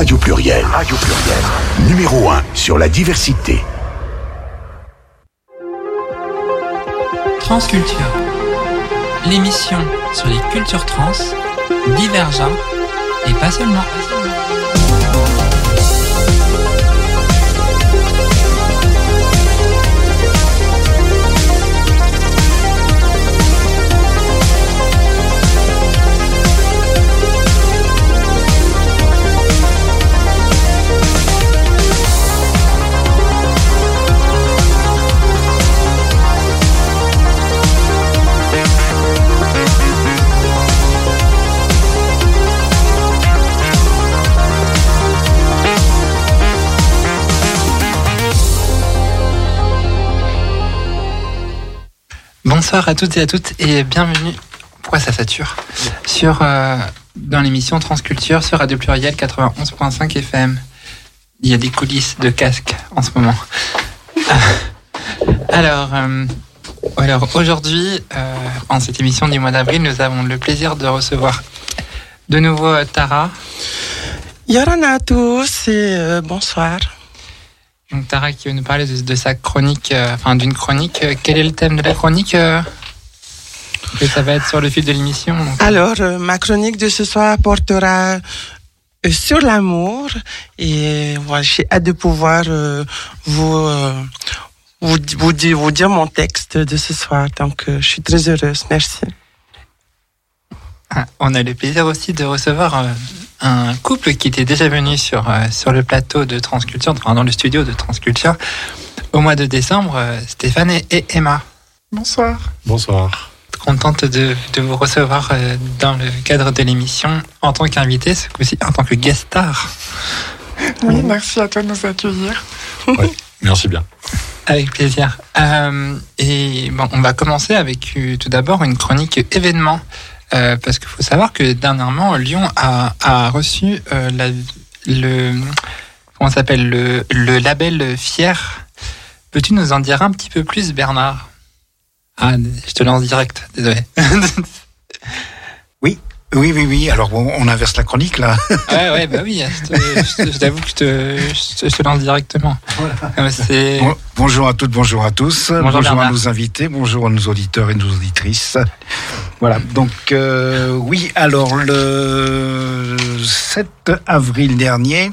Radio Pluriel. Radio Pluriel. Numéro 1 sur la diversité. Transculture. L'émission sur les cultures trans, divergentes et pas seulement. Bonsoir à toutes et à toutes et bienvenue. Pourquoi ça sature Sur euh, dans l'émission Transculture sur Radio Pluriel 91.5 FM. Il y a des coulisses de casques en ce moment. alors, euh, alors aujourd'hui, euh, en cette émission du mois d'avril, nous avons le plaisir de recevoir de nouveau Tara. Yorana à tous et bonsoir. Donc Tara qui veut nous parler de, sa chronique, euh, enfin d'une chronique. Euh, quel est le thème de la chronique euh, que ça va être sur le fil de l'émission Alors, ma chronique de ce soir portera sur l'amour et voilà, j'ai hâte de pouvoir vous, vous, vous, dire, vous dire mon texte de ce soir. Donc, je suis très heureuse. Merci. Ah, on a le plaisir aussi de recevoir un couple qui était déjà venu sur, euh, sur le plateau de Transculture, enfin dans le studio de Transculture, au mois de décembre, euh, Stéphane et Emma. Bonsoir. Bonsoir. Contente de, de vous recevoir euh, dans le cadre de l'émission en tant qu'invité, ce coup-ci en tant que guest star. Oui, merci à toi de nous accueillir. Oui, merci bien. Avec plaisir. et bon, on va commencer avec tout d'abord une chronique événement. Euh, parce qu'il faut savoir que dernièrement, Lyon a, a reçu euh, la, le comment s'appelle le, le label Fier. Peux-tu nous en dire un petit peu plus, Bernard? Ah, je te lance direct. Désolé. oui. Oui, oui. Alors, on inverse la chronique, là. ouais, ouais, bah oui. Je t'avoue que je te, je te, lance directement. bonjour à toutes, bonjour à tous. Bonjour, à nos invités, bonjour à nos auditeurs et nos auditrices. Voilà, donc, euh, oui, alors, le 7 avril dernier,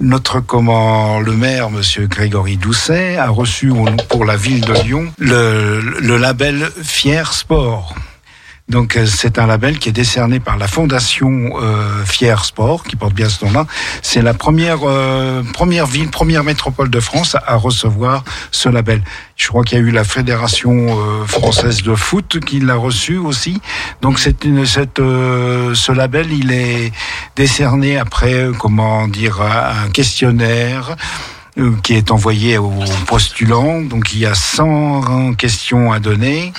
notre comment, le maire, monsieur Grégory Doucet, a reçu pour la ville de Lyon le, le label Fier Sport. Donc euh, c'est un label qui est décerné par la fondation euh, Fier Sport, qui porte bien ce nom-là. C'est la première euh, première ville, première métropole de France à recevoir ce label. Je crois qu'il y a eu la fédération euh, française de foot qui l'a reçu aussi. Donc c'est une cette ce label, il est décerné après comment dire un questionnaire qui est envoyé aux postulants. Donc il y a 100 questions à donner.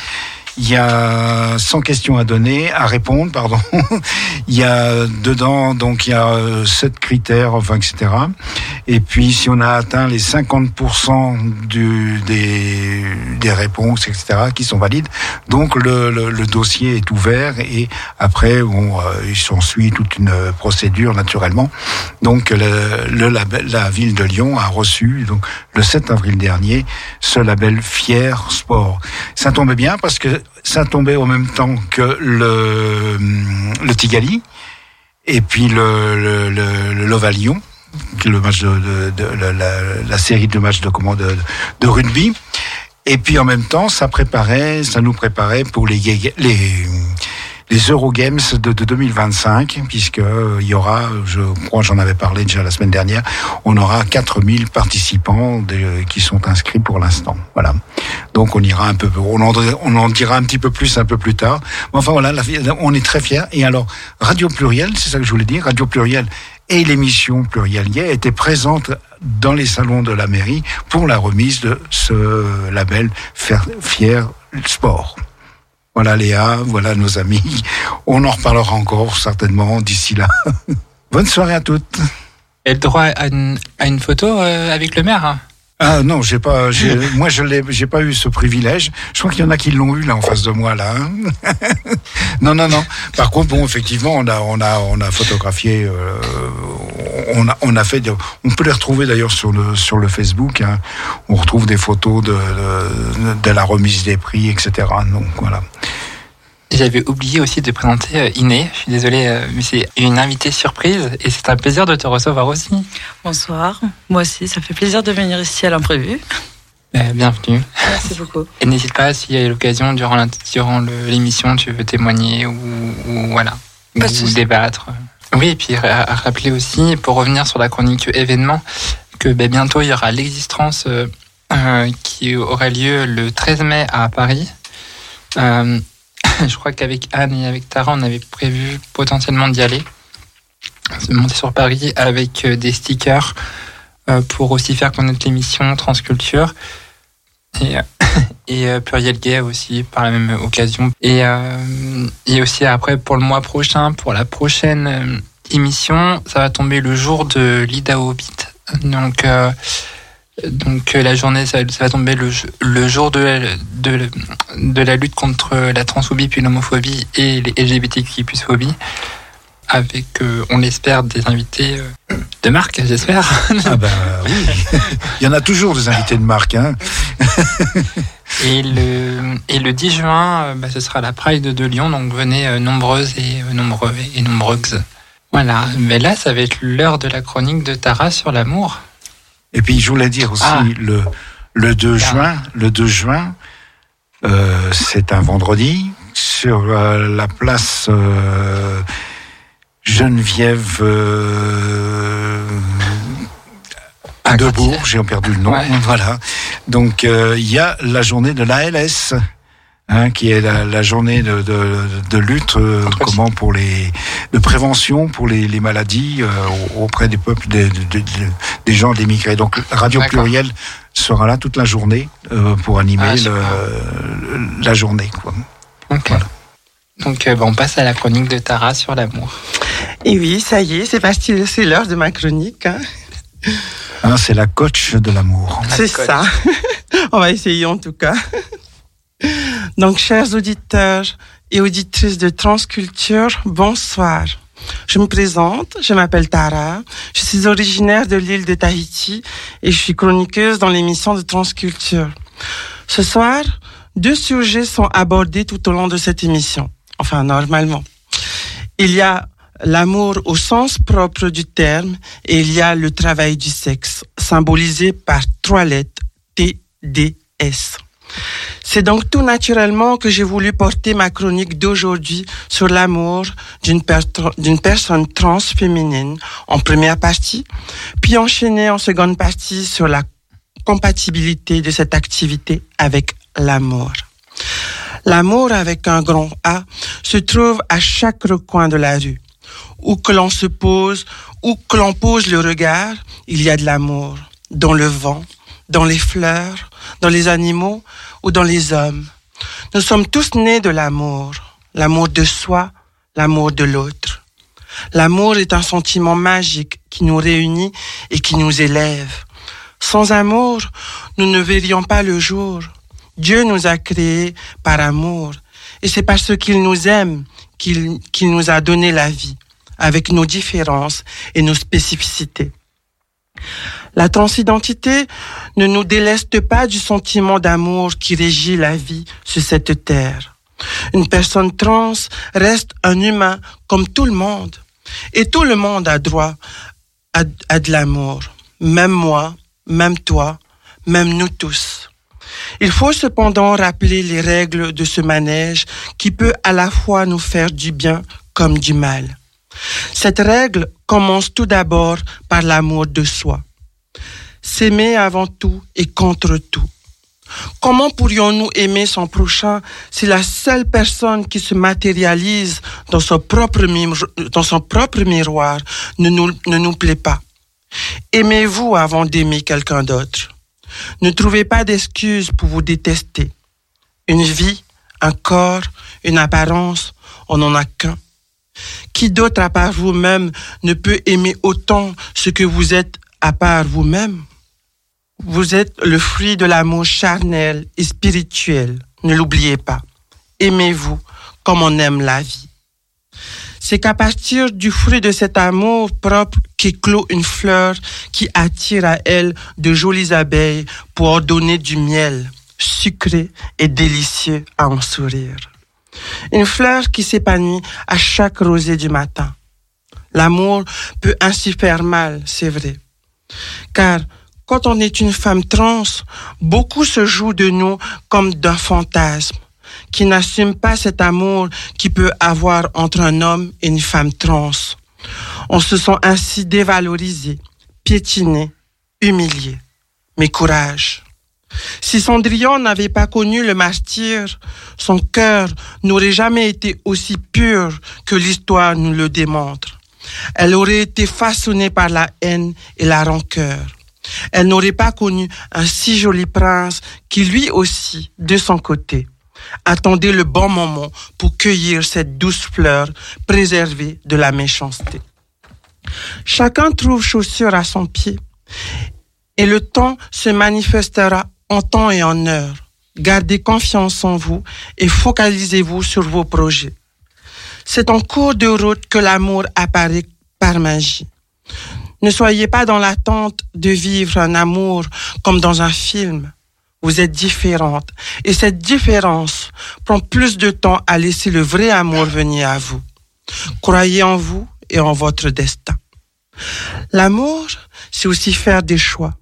Il y a 100 questions à donner, à répondre, pardon. il y a dedans, donc il y a 7 euh, critères, enfin, etc. Et puis, si on a atteint les 50% du, des, des réponses, etc., qui sont valides, donc le, le, le dossier est ouvert et après, bon, euh, il s'ensuit toute une procédure, naturellement. Donc, le, le label, la ville de Lyon a reçu, donc, le 7 avril dernier, ce label Fier Sport. Ça tombe bien parce que ça tombait au même temps que le, Tigali et puis le, le, le, l'Ovalion, le match de, la, série de matchs de, de, rugby. Et puis en même temps, ça préparait, ça nous préparait pour les les Eurogames de, de 2025, puisque euh, il y aura, je crois, j'en avais parlé déjà la semaine dernière, on aura 4000 participants de, qui sont inscrits pour l'instant. Voilà. Donc on ira un peu, on en, on en dira un petit peu plus un peu plus tard. Enfin voilà, on est très fiers. Et alors, Radio Pluriel, c'est ça que je voulais dire, Radio Pluriel et l'émission Plurielier étaient présentes dans les salons de la mairie pour la remise de ce label Fier Sport. Voilà Léa, voilà nos amis. On en reparlera encore certainement d'ici là. Bonne soirée à toutes. Et le droit à une, photo euh, avec le maire hein ah non, j'ai pas, moi je l'ai, j'ai pas eu ce privilège. Je crois qu'il y en a qui l'ont eu là en face de moi là. Hein. non non non. Par contre bon, effectivement, on a on a on a photographié, euh, on, a, on a fait, on peut les retrouver d'ailleurs sur le sur le Facebook. Hein. On retrouve des photos de, de, la remise des prix, etc. Donc voilà. J'avais oublié aussi de présenter euh, Iné. Je suis désolée, euh, mais c'est une invitée surprise et c'est un plaisir de te recevoir aussi. Bonsoir. Moi aussi, ça fait plaisir de venir ici à l'imprévu. Euh, bienvenue. Merci beaucoup. Et n'hésite pas s'il y a l'occasion durant l'émission, tu veux témoigner ou, voilà, ou débattre. Oui, et puis à, rappeler aussi, pour revenir sur la chronique événement, que ben, bientôt il y aura l'existence euh, euh, qui aura lieu le 13 mai à Paris. je crois qu'avec Anne et avec Tara, on avait prévu potentiellement d'y aller. Se monter sur Paris avec des stickers euh, pour aussi faire connaître l'émission Transculture. Et, euh, euh, Pluriel Gay aussi par la même occasion. Et, et aussi après pour le mois prochain, pour la prochaine émission, ça va tomber le jour de l'Ida Hobbit. Donc, donc la journée, ça, va tomber le, le jour de la, de, de, la lutte contre la transphobie puis l'homophobie et les LGBTQI plus phobie avec, euh, on l'espère, des invités euh, de marque, j'espère. Ah ben oui, il y en a toujours des invités de marque. Hein. et, le, et le 10 juin, euh, bah, ce sera la Pride de Lyon, donc venez nombreuses et nombreux et nombreuses. Voilà, mais là, ça va être l'heure de la chronique de Tara sur l'amour. Et puis, je voulais dire aussi, ah. le, le 2 ah. juin, le 2 juin, c'est un vendredi, sur la place Geneviève euh, Debourg, j'ai perdu le nom. Voilà. Donc euh, il y a la journée de l'ALS. Hein, qui est la, journée de, de, de lutte euh, comment pour les de prévention pour les, les maladies euh, auprès des peuples des, des gens d'émigrés. Donc Radio Pluriel sera là toute la journée euh, pour animer ah, le, la journée. Quoi. Voilà. Donc bon, on passe à la chronique de Tara sur l'amour. Et oui, ça y est, c'est parti, c'est l'heure de ma chronique. Hein. Ah, c'est la coach de l'amour. C'est ça. On va essayer en tout cas. Donc, chers auditeurs et auditrices de Transculture, bonsoir. Je me présente, je m'appelle Tara, je suis originaire de l'île de Tahiti et je suis chroniqueuse dans l'émission de Transculture. Ce soir, deux sujets sont abordés tout au long de cette émission. Enfin, normalement. Il y a l'amour au sens propre du terme et il y a le travail du sexe, symbolisé par trois lettres TDS. C'est donc tout naturellement que j'ai voulu porter ma chronique d'aujourd'hui sur l'amour d'une personne trans féminine en première partie, puis enchaîner en seconde partie sur la compatibilité de cette activité avec l'amour. L'amour avec un grand A se trouve à chaque recoin de la rue où que l'on se pose, où que l'on pose le regard, il y a de l'amour. Dans le vent, dans les fleurs, dans les animaux ou dans les hommes. Nous sommes tous nés de l'amour. L'amour de soi, l'amour de l'autre. L'amour est un sentiment magique qui nous réunit et qui nous élève. Sans amour, nous ne verrions pas le jour. Dieu nous a créés par amour. Et c'est parce qu'il nous aime qu'il nous a donné la vie avec nos différences et nos spécificités. La transidentité ne nous déleste pas du sentiment d'amour qui régit la vie sur cette terre. Une personne trans reste un humain comme tout le monde. Et tout le monde a droit à, à de l'amour. Même moi, même toi, même nous tous. Il faut cependant rappeler les règles de ce manège qui peut à la fois nous faire du bien comme du mal. Cette règle commence tout d'abord par l'amour de soi. S'aimer avant tout et contre tout. Comment pourrions-nous aimer son prochain si la seule personne qui se matérialise dans son propre, miroir ne nous, ne nous plaît pas? Aimez-vous avant d'aimer quelqu'un d'autre? Ne trouvez pas d'excuses pour vous détester. Une vie, un corps, une apparence, on n'en a qu'un. Qui d'autre à part vous-même ne peut aimer autant ce que vous êtes à part vous-même? Vous êtes le fruit de l'amour charnel et spirituel. Ne l'oubliez pas. Aimez-vous comme on aime la vie. c'est qu'à partir du fruit de cet amour propre qu'éclot une fleur qui attire à elle de jolies abeilles pour donner du miel sucré et délicieux à en sourire. Une fleur qui s'épanouit à chaque rosée du matin. L'amour peut ainsi faire mal, c'est vrai. Car quand on est une femme trans, beaucoup se jouent de nous comme d'un fantasme qui n'assume pas cet amour qui peut avoir entre un homme et une femme trans. On se sent ainsi dévalorisé, piétiné, humilié. Mais courage. Si Cendrillon n'avait pas connu le martyr, son cœur n'aurait jamais été aussi pur que l'histoire nous le démontre. Elle aurait été façonnée par la haine et la rancœur. Elle n'aurait pas connu un si joli prince qui lui aussi, de son côté, attendait le bon moment pour cueillir cette douce fleur préservée de la méchanceté. Chacun trouve chaussure à son pied et le temps se manifestera en temps et en heure. Gardez confiance en vous et focalisez-vous sur vos projets. C'est en cours de route que l'amour apparaît par magie. Ne soyez pas dans l'attente de vivre un amour comme dans un film. Vous êtes différente et cette différence prend plus de temps à laisser le vrai amour venir à vous. Croyez en vous et en votre destin. L'amour, c'est aussi faire des choix.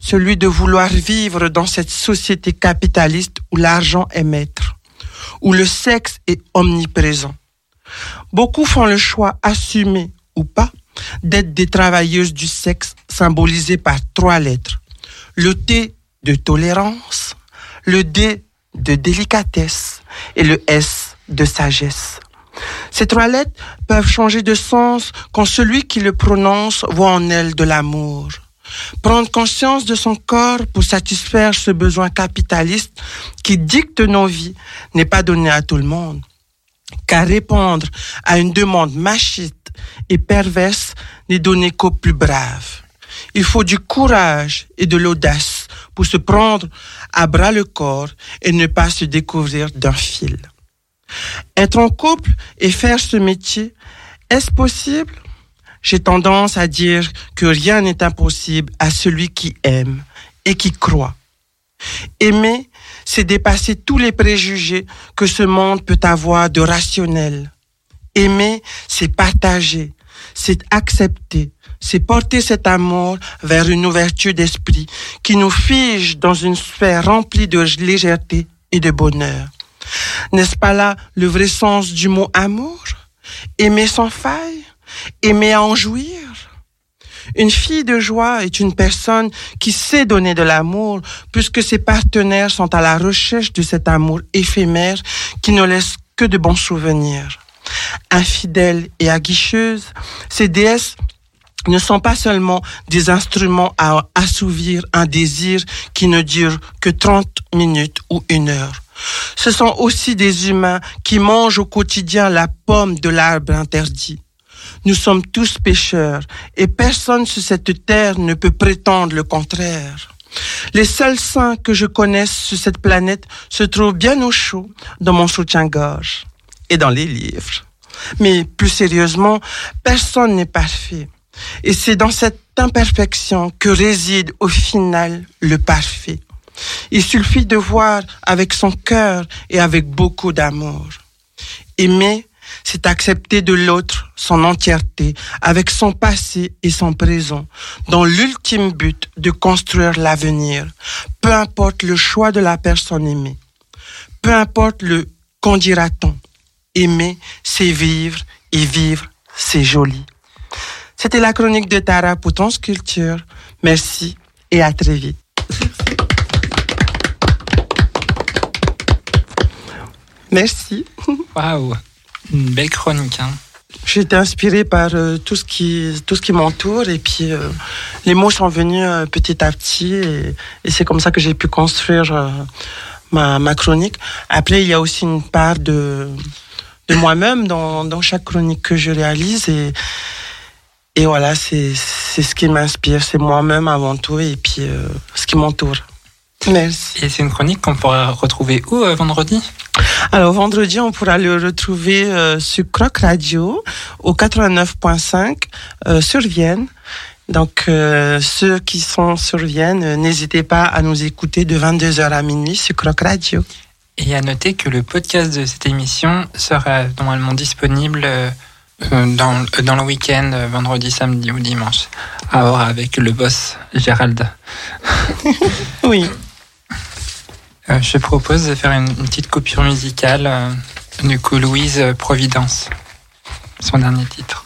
Celui de vouloir vivre dans cette société capitaliste où l'argent est maître, où le sexe est omniprésent. Beaucoup font le choix assumé ou pas d'être des travailleuses du sexe symbolisées par trois lettres. Le T de tolérance, le D de délicatesse et le S de sagesse. Ces trois lettres peuvent changer de sens quand celui qui le prononce voit en elle de l'amour. Prendre conscience de son corps pour satisfaire ce besoin capitaliste qui dicte nos vies n'est pas donné à tout le monde. Car répondre à une demande machiste et perverse n'est donné qu'aux plus braves. Il faut du courage et de l'audace pour se prendre à bras le corps et ne pas se découvrir d'un fil. Être en couple et faire ce métier, est-ce possible? J'ai tendance à dire que rien n'est impossible à celui qui aime et qui croit. Aimer, c'est dépasser tous les préjugés que ce monde peut avoir de rationnel. Aimer, c'est partager, c'est accepter, c'est porter cet amour vers une ouverture d'esprit qui nous fige dans une sphère remplie de légèreté et de bonheur. N'est-ce pas là le vrai sens du mot amour? Aimer sans faille? Aimer en jouir? Une fille de joie est une personne qui sait donner de l'amour puisque ses partenaires sont à la recherche de cet amour éphémère qui ne laisse que de bons souvenirs. Infidèles et aguicheuses, ces déesses ne sont pas seulement des instruments à assouvir un désir qui ne dure que 30 minutes ou une heure. Ce sont aussi des humains qui mangent au quotidien la pomme de l'arbre interdit. Nous sommes tous pécheurs et personne sur cette terre ne peut prétendre le contraire. Les seuls saints que je connaisse sur cette planète se trouvent bien au chaud dans mon soutien-gorge et dans les livres. Mais plus sérieusement, personne n'est parfait. Et c'est dans cette imperfection que réside au final le parfait. Il suffit de voir avec son cœur et avec beaucoup d'amour. Aimer, c'est accepter de l'autre son entièreté, avec son passé et son présent, dans l'ultime but de construire l'avenir, peu importe le choix de la personne aimée. Peu importe le qu'en dira-t-on. Aimer, c'est vivre, et vivre, c'est joli. C'était la chronique de Tara pour ton sculpture. Merci et à très vite. Merci. Waouh, une belle chronique. Hein. J'ai été inspirée par euh, tout ce qui tout ce qui m'entoure et puis euh, les mots sont venus euh, petit à petit et, c'est comme ça que j'ai pu construire ma, ma chronique. Après, il y a aussi une part de de moi-même dans, dans chaque chronique que je réalise et et voilà, c'est ce qui m'inspire, c'est moi-même avant tout et puis euh, ce qui m'entoure. Merci. Et c'est une chronique qu'on pourra retrouver où euh, vendredi? Alors vendredi, on pourra le retrouver euh, sur Croc Radio au 89.5 euh, sur Vienne. Donc euh, ceux qui sont sur Vienne, n'hésitez pas à nous écouter de 22h à minuit sur Croc Radio. Et à noter que le podcast de cette émission sera normalement disponible dans, dans le week-end, vendredi, samedi ou dimanche. À voir avec le boss Gérald. oui. Euh, je propose de faire une, petite coupure musicale. Euh, du coup, Louise Providence, son dernier titre.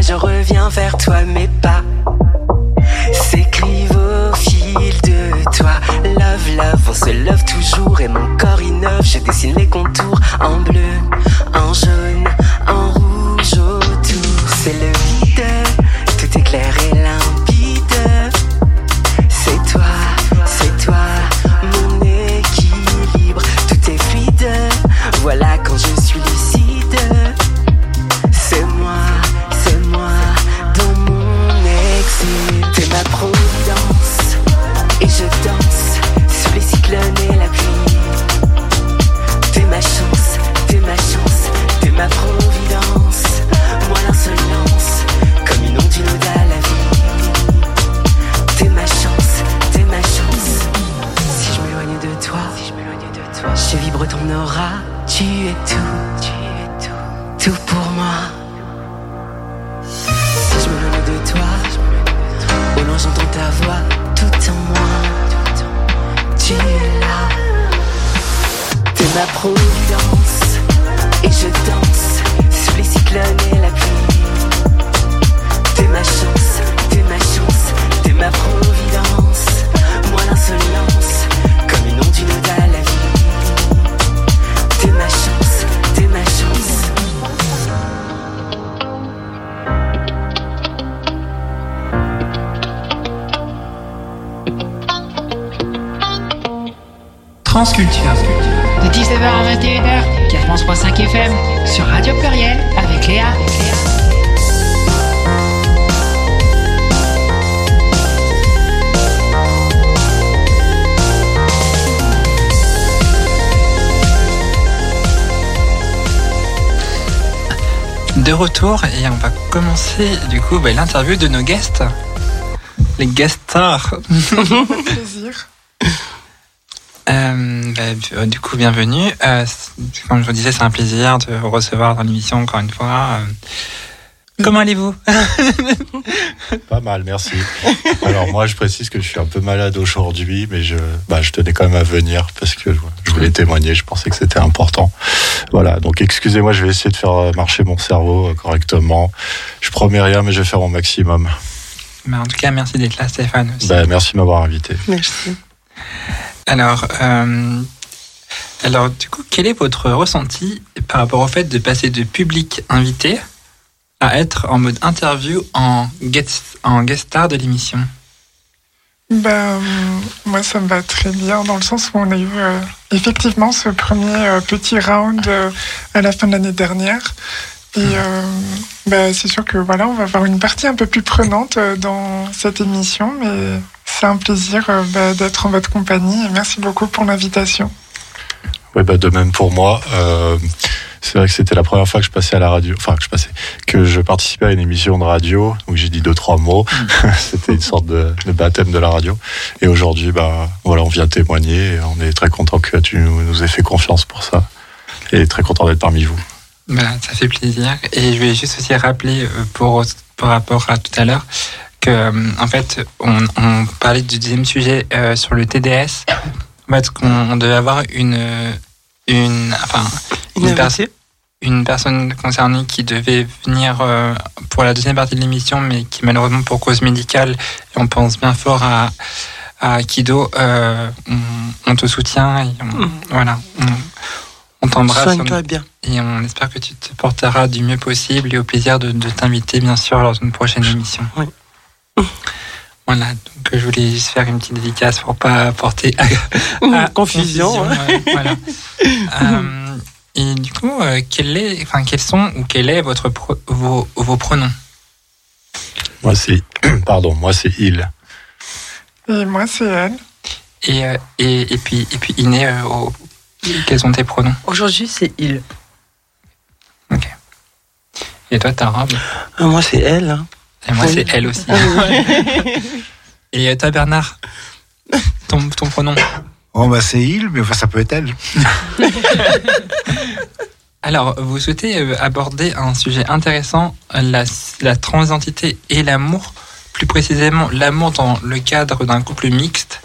je reviens vers toi, mais pas s'écrivent au fil de toi. Love, love, on se love toujours et mon corps innove. Je dessine les contours en bleu, en jaune, en rouge autour. C'est le Providence et je danse sous les cyclones et la pluie. T'es ma chance, t'es ma chance, t'es ma providence. Moi l'insolence, comme une onde inondée à la vie. T'es ma chance, t'es ma chance. Transculture retour et on va commencer du coup bah, l'interview de nos guests, les guest stars. Euh, bah, du coup, bienvenue. Euh, comme je vous disais, c'est un plaisir de vous recevoir dans l'émission encore une fois. Euh, Comment allez-vous Pas mal, merci. Alors moi, je précise que je suis un peu malade aujourd'hui, mais je, bah, je tenais quand même à venir parce que je voulais témoigner. Je pensais que c'était important. Voilà. Donc excusez-moi, je vais essayer de faire marcher mon cerveau euh, correctement. Je promets rien, mais je vais faire mon maximum. Mais en tout cas, merci d'être là, Stéphane. Bah, merci de m'avoir invité. Merci. Alors. Euh, alors, du coup, quel est votre ressenti par rapport au fait de passer de public invité à être en mode interview en guest, en guest star de l'émission? Ben, moi, ça me va très bien dans le sens où on a eu euh, effectivement ce premier euh, petit round à la fin de l'année dernière. Et ben, c'est sûr que voilà, on va avoir une partie un peu plus prenante dans cette émission, mais c'est un plaisir ben, d'être en votre compagnie et merci beaucoup pour l'invitation. Oui, bah de même pour moi c'est vrai que c'était la première fois que je passais à la radio, enfin que je passais, que je participais à une émission de radio, où j'ai dit deux trois mots. Mm. c'était une sorte de, baptême de la radio. Et aujourd'hui, bah voilà, on vient témoigner. Et on est très content que tu nous aies fait confiance pour ça, et très content d'être parmi vous. Bah, ça fait plaisir. Et je vais juste aussi rappeler euh, pour par rapport à tout à l'heure que euh, en fait on, on parlait du deuxième sujet euh, sur le TDS. En fait, qu'on devait avoir une une enfin une, une personne concernée qui devait venir euh, pour la deuxième partie de l'émission, mais qui malheureusement pour cause médicale, et on pense bien fort à, à Kido, euh, on, te soutient et on, mm. voilà, on, t'embrasse. Soigne-toi bien. Et on espère que tu te porteras du mieux possible et au plaisir de, t'inviter bien sûr lors d'une prochaine émission. Oui. Voilà, donc je voulais juste faire une petite dédicace pour pas apporter à, confusion. Voilà. euh, et du coup, euh, quel est, enfin, quels sont ou quel est votre vos, vos, pronoms? Moi c'est pardon, moi c'est il. Et moi c'est elle. Et, euh, et, et, puis et puis Iné, euh, quels sont tes pronoms? Aujourd'hui c'est il. Ok. Et toi, ta robe Moi c'est elle. Hein. Et moi c'est elle aussi. et toi Bernard, ton, ton pronom Oh bah c'est il, mais enfin ça peut être elle. Alors, vous souhaitez euh, aborder un sujet intéressant, la, la transidentité et l'amour, plus précisément l'amour dans le cadre d'un couple mixte.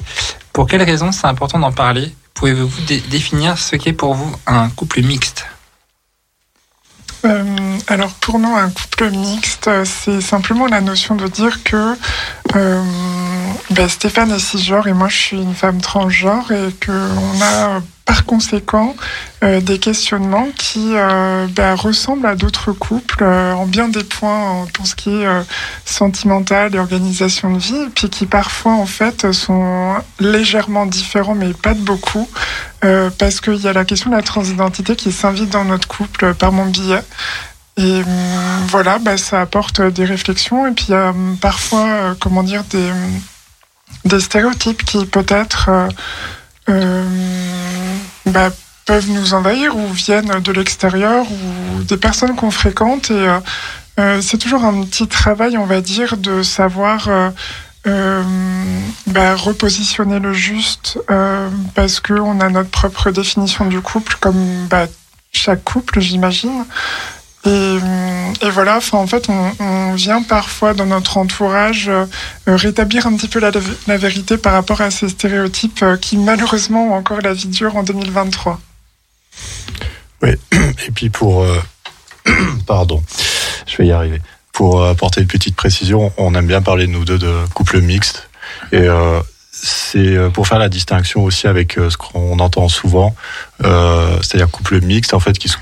Pour quelles raisons c'est important d'en parler? Pouvez-vous définir ce qu'est pour vous un couple mixte? Euh, alors pour nous, un couple mixte, c'est simplement la notion de dire que euh, ben, Stéphane est cisgenre et moi je suis une femme transgenre et qu'on a par conséquent euh, des questionnements qui euh, ben, ressemblent à d'autres couples euh, en bien des points pour ce qui est sentimental et organisation de vie, et puis qui parfois en fait sont légèrement différents mais pas de beaucoup, parce qu'il y a la question de la transidentité qui s'invite dans notre couple par mon billet. Et hum, voilà, ben, ça apporte des réflexions et puis hum, parfois, comment dire, des des stéréotypes qui peut-être euh, euh, bah, peuvent nous envahir ou viennent de l'extérieur ou des personnes qu'on fréquente. Et euh, c'est toujours un petit travail, on va dire, de savoir bah, repositionner le juste parce qu'on a notre propre définition du couple, comme bah, chaque couple, j'imagine. Et, voilà, enfin, en fait, on, vient parfois dans notre entourage euh, rétablir un petit peu la, vérité par rapport à ces stéréotypes euh, qui malheureusement ont encore la vie dure en 2023. Oui, et puis pour... Euh, pardon, je vais y arriver. Pour apporter une petite précision, on aime bien parler, nous deux, de couple mixte. Et c'est pour faire la distinction aussi avec ce qu'on entend souvent, c'est-à-dire couple mixte, en fait, qui se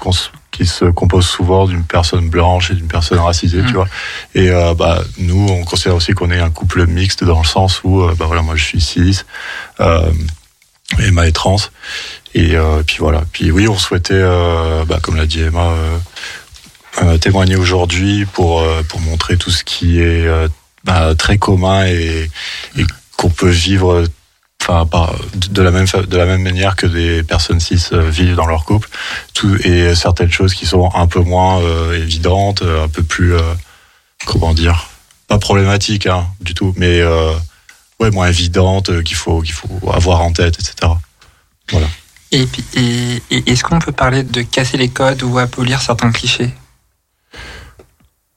qui se compose souvent d'une personne blanche et d'une personne racisée, tu mmh. vois. Et euh, bah, nous, on considère aussi qu'on est un couple mixte dans le sens où, euh, bah voilà, moi je suis cis, euh, Emma est trans, et, euh, puis voilà. Puis oui, on souhaitait, bah, comme l'a dit Emma, témoigner aujourd'hui pour pour montrer tout ce qui est bah, très commun et, et qu'on peut vivre enfin de la même de la même manière que des personnes cis euh, vivent dans leur couple tout et certaines choses qui sont un peu moins euh, évidentes euh, un peu plus comment dire pas problématiques hein, du tout mais ouais moins évidentes qu'il faut qu'il faut avoir en tête etc voilà. Et, et, et est-ce qu'on peut parler de casser les codes ou abolir certains clichés?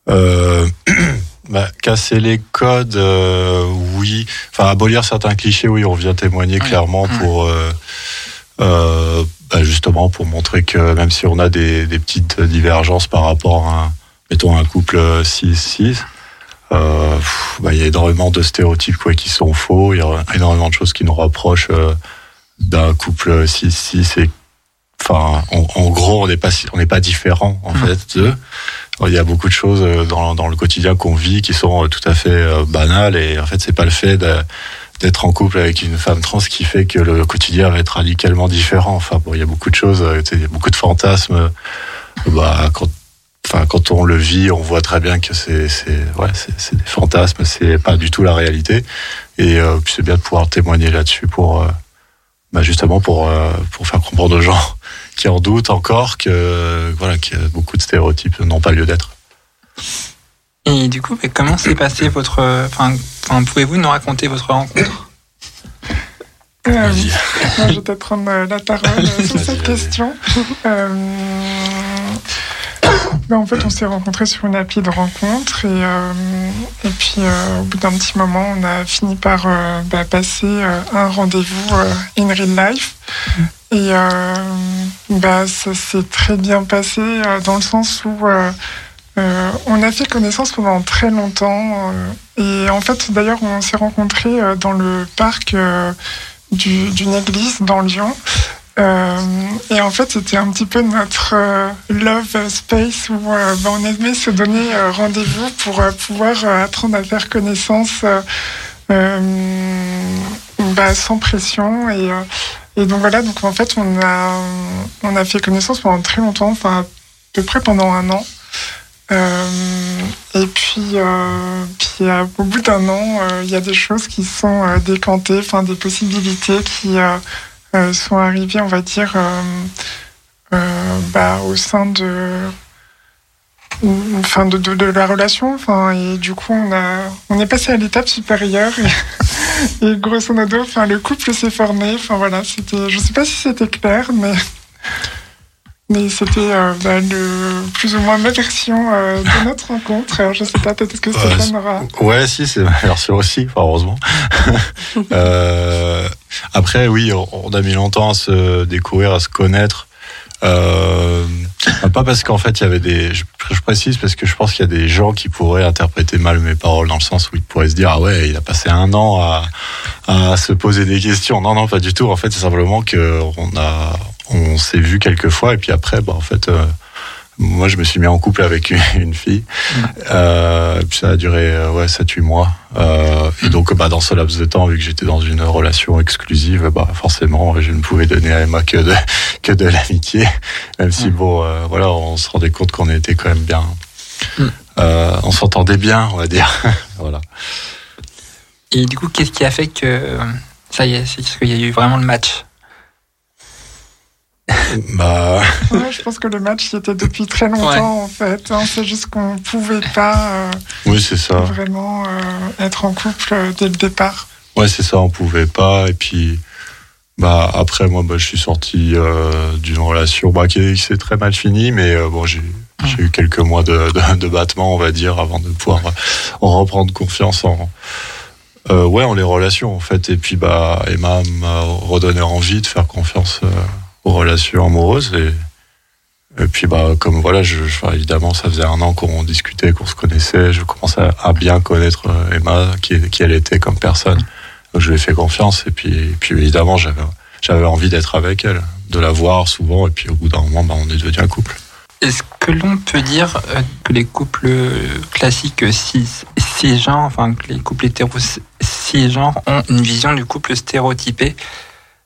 bah, casser les codes, euh, oui. Enfin, abolir certains clichés, oui, on vient témoigner clairement pour euh, euh, bah, justement pour montrer que même si on a des, des petites divergences par rapport à, un, mettons, un couple 6-6, euh, bah, il y a énormément de stéréotypes quoi, qui sont faux. Il y a énormément de choses qui nous rapprochent d'un couple 6-6 et enfin, en, en, gros, on n'est pas on n'est pas différent en mmh. fait d'eux. Il y a beaucoup de choses euh, dans, le quotidien qu'on vit qui sont euh, tout à fait euh, banales et en fait c'est pas le fait d'être en couple avec une femme trans qui fait que le quotidien va être radicalement différent. Enfin bon, il y a beaucoup de choses, il y a beaucoup de fantasmes. Bah, quand, enfin, quand on le vit, on voit très bien que c'est ouais, c'est des fantasmes, c'est pas du tout la réalité. Et euh, c'est bien de pouvoir témoigner là-dessus pour bah justement pour pour faire comprendre aux gens qui en doutent encore que voilà a beaucoup de stéréotypes n'ont pas lieu d'être. Et du coup, comment s'est passé votre, enfin, pouvez-vous nous raconter votre rencontre? Euh, je vais peut-être prendre la parole sur cette question. Ben, en fait, on s'est rencontrés sur une appli de rencontre et, euh, et puis euh, au bout d'un petit moment, on a fini par euh, bah, passer un rendez-vous in real life. Et bah, ça s'est très bien passé dans le sens où on a fait connaissance pendant très longtemps. et en fait, d'ailleurs, on s'est rencontrés dans le parc d'une église dans Lyon. Euh, et en fait, c'était un petit peu notre euh, love space où euh, bah, on aimait se donner rendez-vous pour pouvoir apprendre à faire connaissance bah, sans pression. Et, et, donc voilà, donc en fait, on a, on a fait connaissance pendant très longtemps, enfin à peu près pendant un an. et puis, puis au bout d'un an, il y a des choses qui sont décantées, enfin des possibilités qui euh, sont arrivés, on va dire, euh, euh, bah, au sein de enfin de, de, la relation enfin et du coup on a on est passé à l'étape supérieure grosso modo enfin le couple s'est formé enfin voilà c'était je sais pas si c'était clair mais mais c'était bah, le, plus ou moins ma version de notre rencontre. Alors, je sais pas, peut-être que Stéphane aura. Ouais, si, c'est ma version aussi, enfin, heureusement. euh, après, oui, on a mis longtemps à se découvrir, à se connaître. Euh, pas parce qu'en fait il y avait des. Je, précise parce que je pense qu'il y a des gens qui pourraient interpréter mal mes paroles dans le sens où ils pourraient se dire ah ouais il a passé un an à, à se poser des questions. Non non pas du tout. En fait c'est simplement que on a on s'est vu quelques fois et puis après bah en fait euh, moi, je me suis mis en couple avec une fille. Euh, ça a duré euh, ouais, 7-8 mois. Euh, et donc, bah, dans ce laps de temps, vu que j'étais dans une relation exclusive, bah, forcément, je ne pouvais donner à Emma que de, que de l'amitié. Même si, bon, euh, voilà, on se rendait compte qu'on était quand même bien. Mm. Euh, on s'entendait bien, on va dire. voilà. Et du coup, qu'est-ce qui a fait que ça y est, c'est qu'il y a eu vraiment le match? Bah. Ouais, je pense que le match y était depuis très longtemps en fait. Hein. c'est juste qu'on pouvait pas. Euh, oui, c'est ça. Vraiment euh, être en couple euh, dès le départ. Ouais, c'est ça, on pouvait pas. Et puis, bah après, moi, bah, je suis sorti d'une relation bah, qui, s'est très mal finie, mais bon, j'ai eu quelques mois de, de, battement, on va dire, avant de pouvoir reprendre confiance en, ouais, en les relations, en fait. Et puis, bah, Emma m'a redonné envie de faire confiance relations amoureuses. Et, puis, bah, comme voilà, je, évidemment, ça faisait un an qu'on discutait, qu'on se connaissait. Je commençais à, bien connaître euh, Emma, qui, elle était comme personne. Donc, je lui ai fait confiance. Et puis, puis évidemment, j'avais, j'avais envie d'être avec elle, de la voir souvent. Et puis, au bout d'un moment, bah, on est devenu un couple. Est-ce que l'on peut dire euh, que les couples classiques cisgenres, enfin que les couples hétéros cisgenres ont une vision du couple stéréotypé?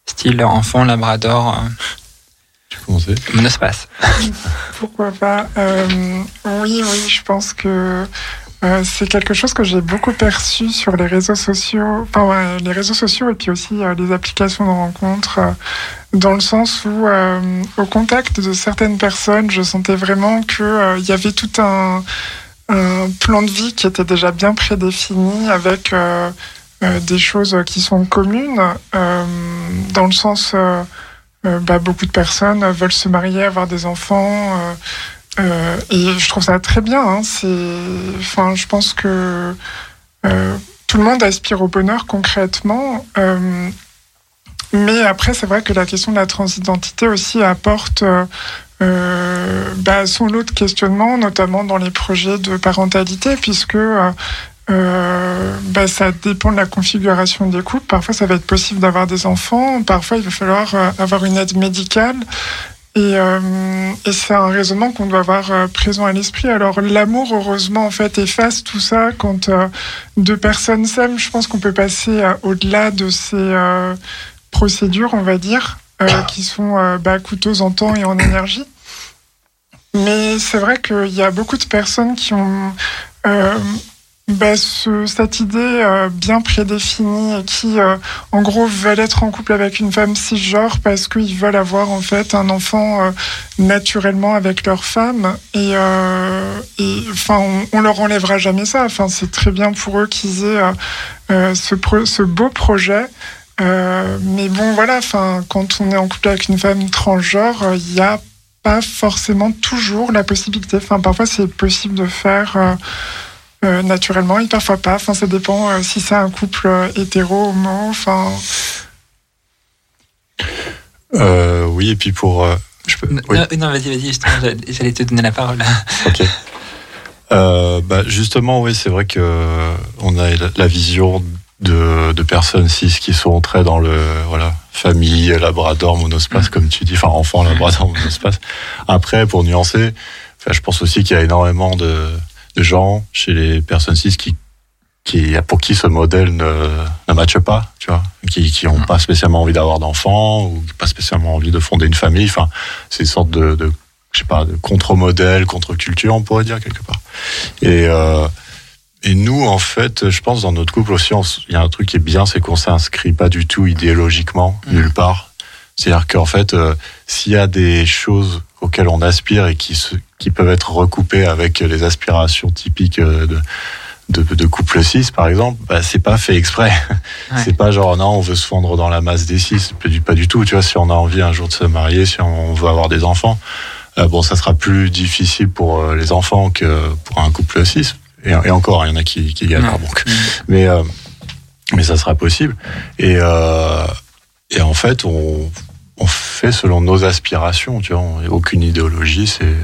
Style enfant, labrador. Euh, tu commençais Monospace. Pourquoi pas euh, Oui, oui, je pense que euh, c'est quelque chose que j'ai beaucoup perçu sur les réseaux sociaux, enfin les réseaux sociaux et puis aussi les applications de rencontres, dans le sens où au contact de certaines personnes, je sentais vraiment qu'il y avait tout un, un, plan de vie qui était déjà bien prédéfini avec euh, des choses qui sont communes, euh, dans le sens, euh, bah, beaucoup de personnes veulent se marier, avoir des enfants. et je trouve ça très bien. Hein. Enfin, je pense que tout le monde aspire au bonheur concrètement. mais après, c'est vrai que la question de la transidentité aussi apporte bah, son lot de questionnements, notamment dans les projets de parentalité, puisque euh, bah, ça dépend de la configuration des couples. Parfois, ça va être possible d'avoir des enfants. Parfois, il va falloir euh, avoir une aide médicale. Et, euh, et c'est un raisonnement qu'on doit avoir euh, présent à l'esprit. Alors, l'amour, heureusement, en fait, efface tout ça. Quand deux personnes s'aiment, je pense qu'on peut passer au-delà de ces procédures, on va dire, qui sont bah, coûteuses en temps et en énergie. Mais c'est vrai qu'il y a beaucoup de personnes qui ont bah, ce, cette idée euh, bien prédéfinie qui, euh, en gros, veulent être en couple avec une femme cisgenre parce qu'ils veulent avoir en fait un enfant euh, naturellement avec leur femme et, enfin, on, on, leur enlèvera jamais ça. Enfin, c'est très bien pour eux qu'ils aient ce, ce beau projet. mais bon, voilà, enfin, quand on est en couple avec une femme transgenre, il y a pas forcément toujours la possibilité. Enfin, parfois, c'est possible de faire euh, naturellement et parfois pas. Enfin, ça dépend euh, si c'est un couple euh, hétéro, homo. Enfin. oui, et puis pour. je peux... Non, non vas-y, vas-y, j'allais te donner la parole. ok. bah justement, oui, c'est vrai que on a la vision de, de, personnes cis qui sont très dans le voilà famille, labrador, monospace, mm. comme tu dis, enfin enfant, labrador, monospace. Après, pour nuancer, je pense aussi qu'il y a énormément de de gens chez les personnes cis qui qui, pour qui ce modèle ne, ne matche pas, tu vois, qui qui ont pas spécialement envie d'avoir d'enfants ou pas spécialement envie de fonder une famille. Enfin, c'est une sorte de, de je sais pas, de contre-modèle, contre-culture, on pourrait dire quelque part. Et euh, et nous, en fait, je pense dans notre couple aussi, il y a un truc qui est bien, c'est qu'on s'inscrit pas du tout idéologiquement mmh. nulle part. C'est-à-dire qu'en fait, euh, s'il y a des choses auxquelles on aspire et qui, se, qui peuvent être recoupées avec les aspirations typiques euh, de, de, de couple 6 par exemple, bah, c'est pas fait exprès. C'est pas genre non, on veut se fondre dans la masse des 6, pas du tout. Tu vois, si on a envie un jour de se marier, si on veut avoir des enfants, euh, bon, ça sera plus difficile pour euh, les enfants que pour un couple 6. Et, et encore, il y en a qui, qui gagnent. Donc. Mm. Mais, mais ça sera possible. Et, et en fait, on, on fait selon nos aspirations, tu vois, aucune idéologie, c'est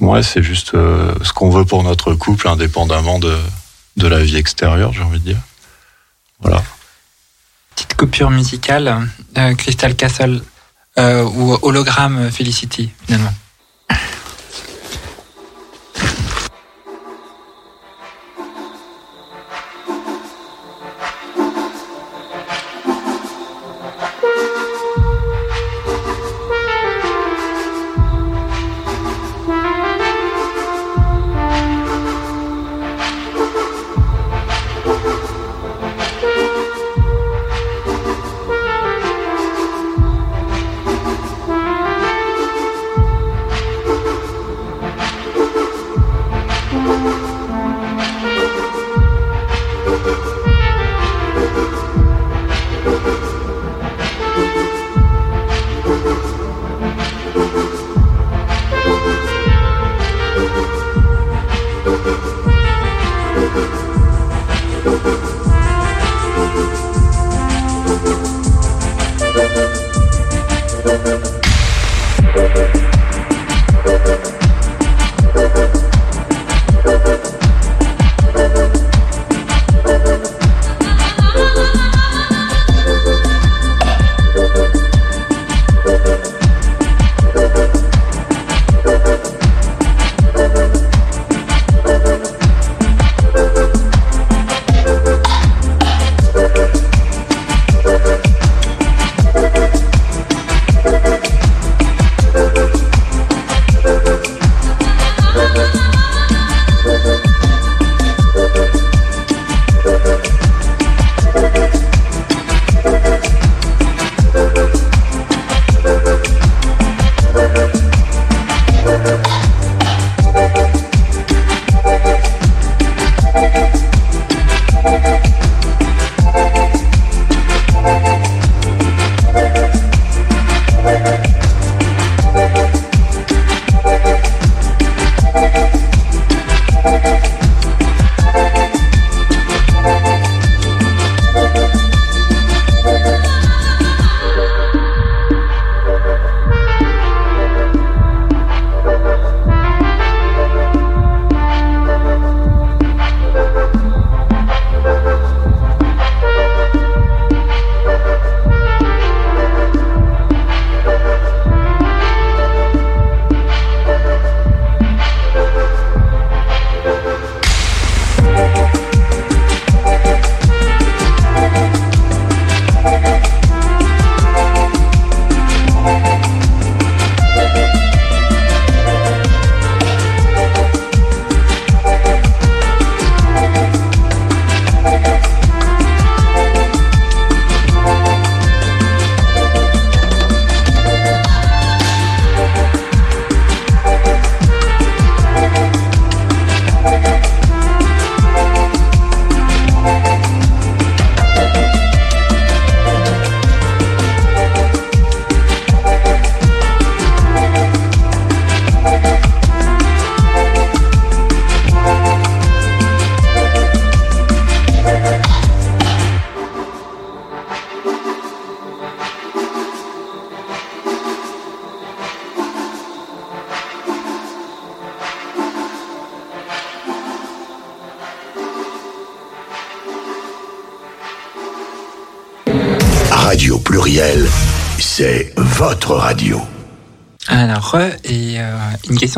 ouais, c'est juste euh, ce qu'on veut pour notre couple, indépendamment de, de la vie extérieure, j'ai envie de dire. Voilà. Petite coupure musicale, euh, Crystal Castle euh, ou Hologramme Felicity, finalement.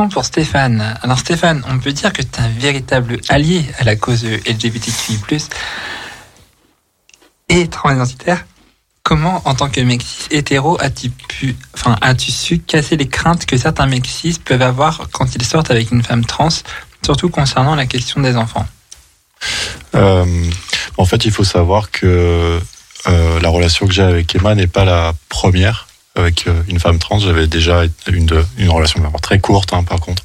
Pour Stéphane. Alors Stéphane, on peut dire que tu es un véritable allié à la cause LGBTQI+, et transidentitaire. Comment, en tant que mec hétéro, as-tu pu, enfin, as-tu su casser les craintes que certains mecs peuvent avoir quand ils sortent avec une femme trans, surtout concernant la question des enfants? Euh, En fait, il faut savoir que euh, la relation que j'ai avec Emma n'est pas la première avec euh, une femme trans. J'avais déjà une, une relation très courte, hein, par contre,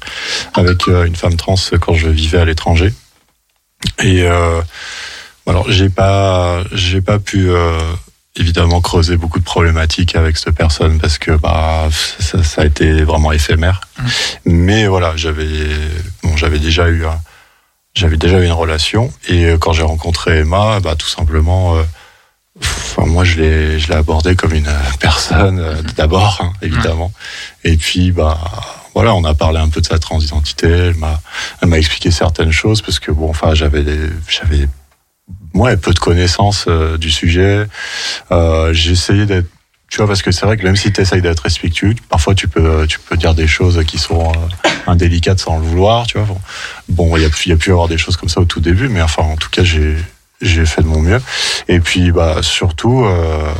avec euh, une femme trans quand je vivais à l'étranger. Et euh, alors, j'ai pas, j'ai pas pu évidemment creuser beaucoup de problématiques avec cette personne parce que bah ça, ça a été vraiment éphémère. Mmh. Mais voilà, j'avais bon, j'avais déjà eu j'avais déjà eu une relation et quand j'ai rencontré Emma, bah tout simplement Enfin, moi, je l'ai, je l'ai abordé comme une personne euh, d'abord, hein, évidemment. Et puis, bah, voilà, on a parlé un peu de sa transidentité. Elle m'a, elle m'a expliqué certaines choses parce que bon, enfin, j'avais, j'avais, moi, peu de connaissances euh, du sujet. Euh, j'ai essayé d'être tu vois parce que c'est vrai que même si tu essayes d'être respectueux parfois tu peux tu peux dire des choses qui sont euh, indélicates sans le vouloir tu vois bon il y a y a pu avoir des choses comme ça au tout début mais enfin en tout cas j'ai j'ai fait de mon mieux. Et puis, bah, surtout, euh,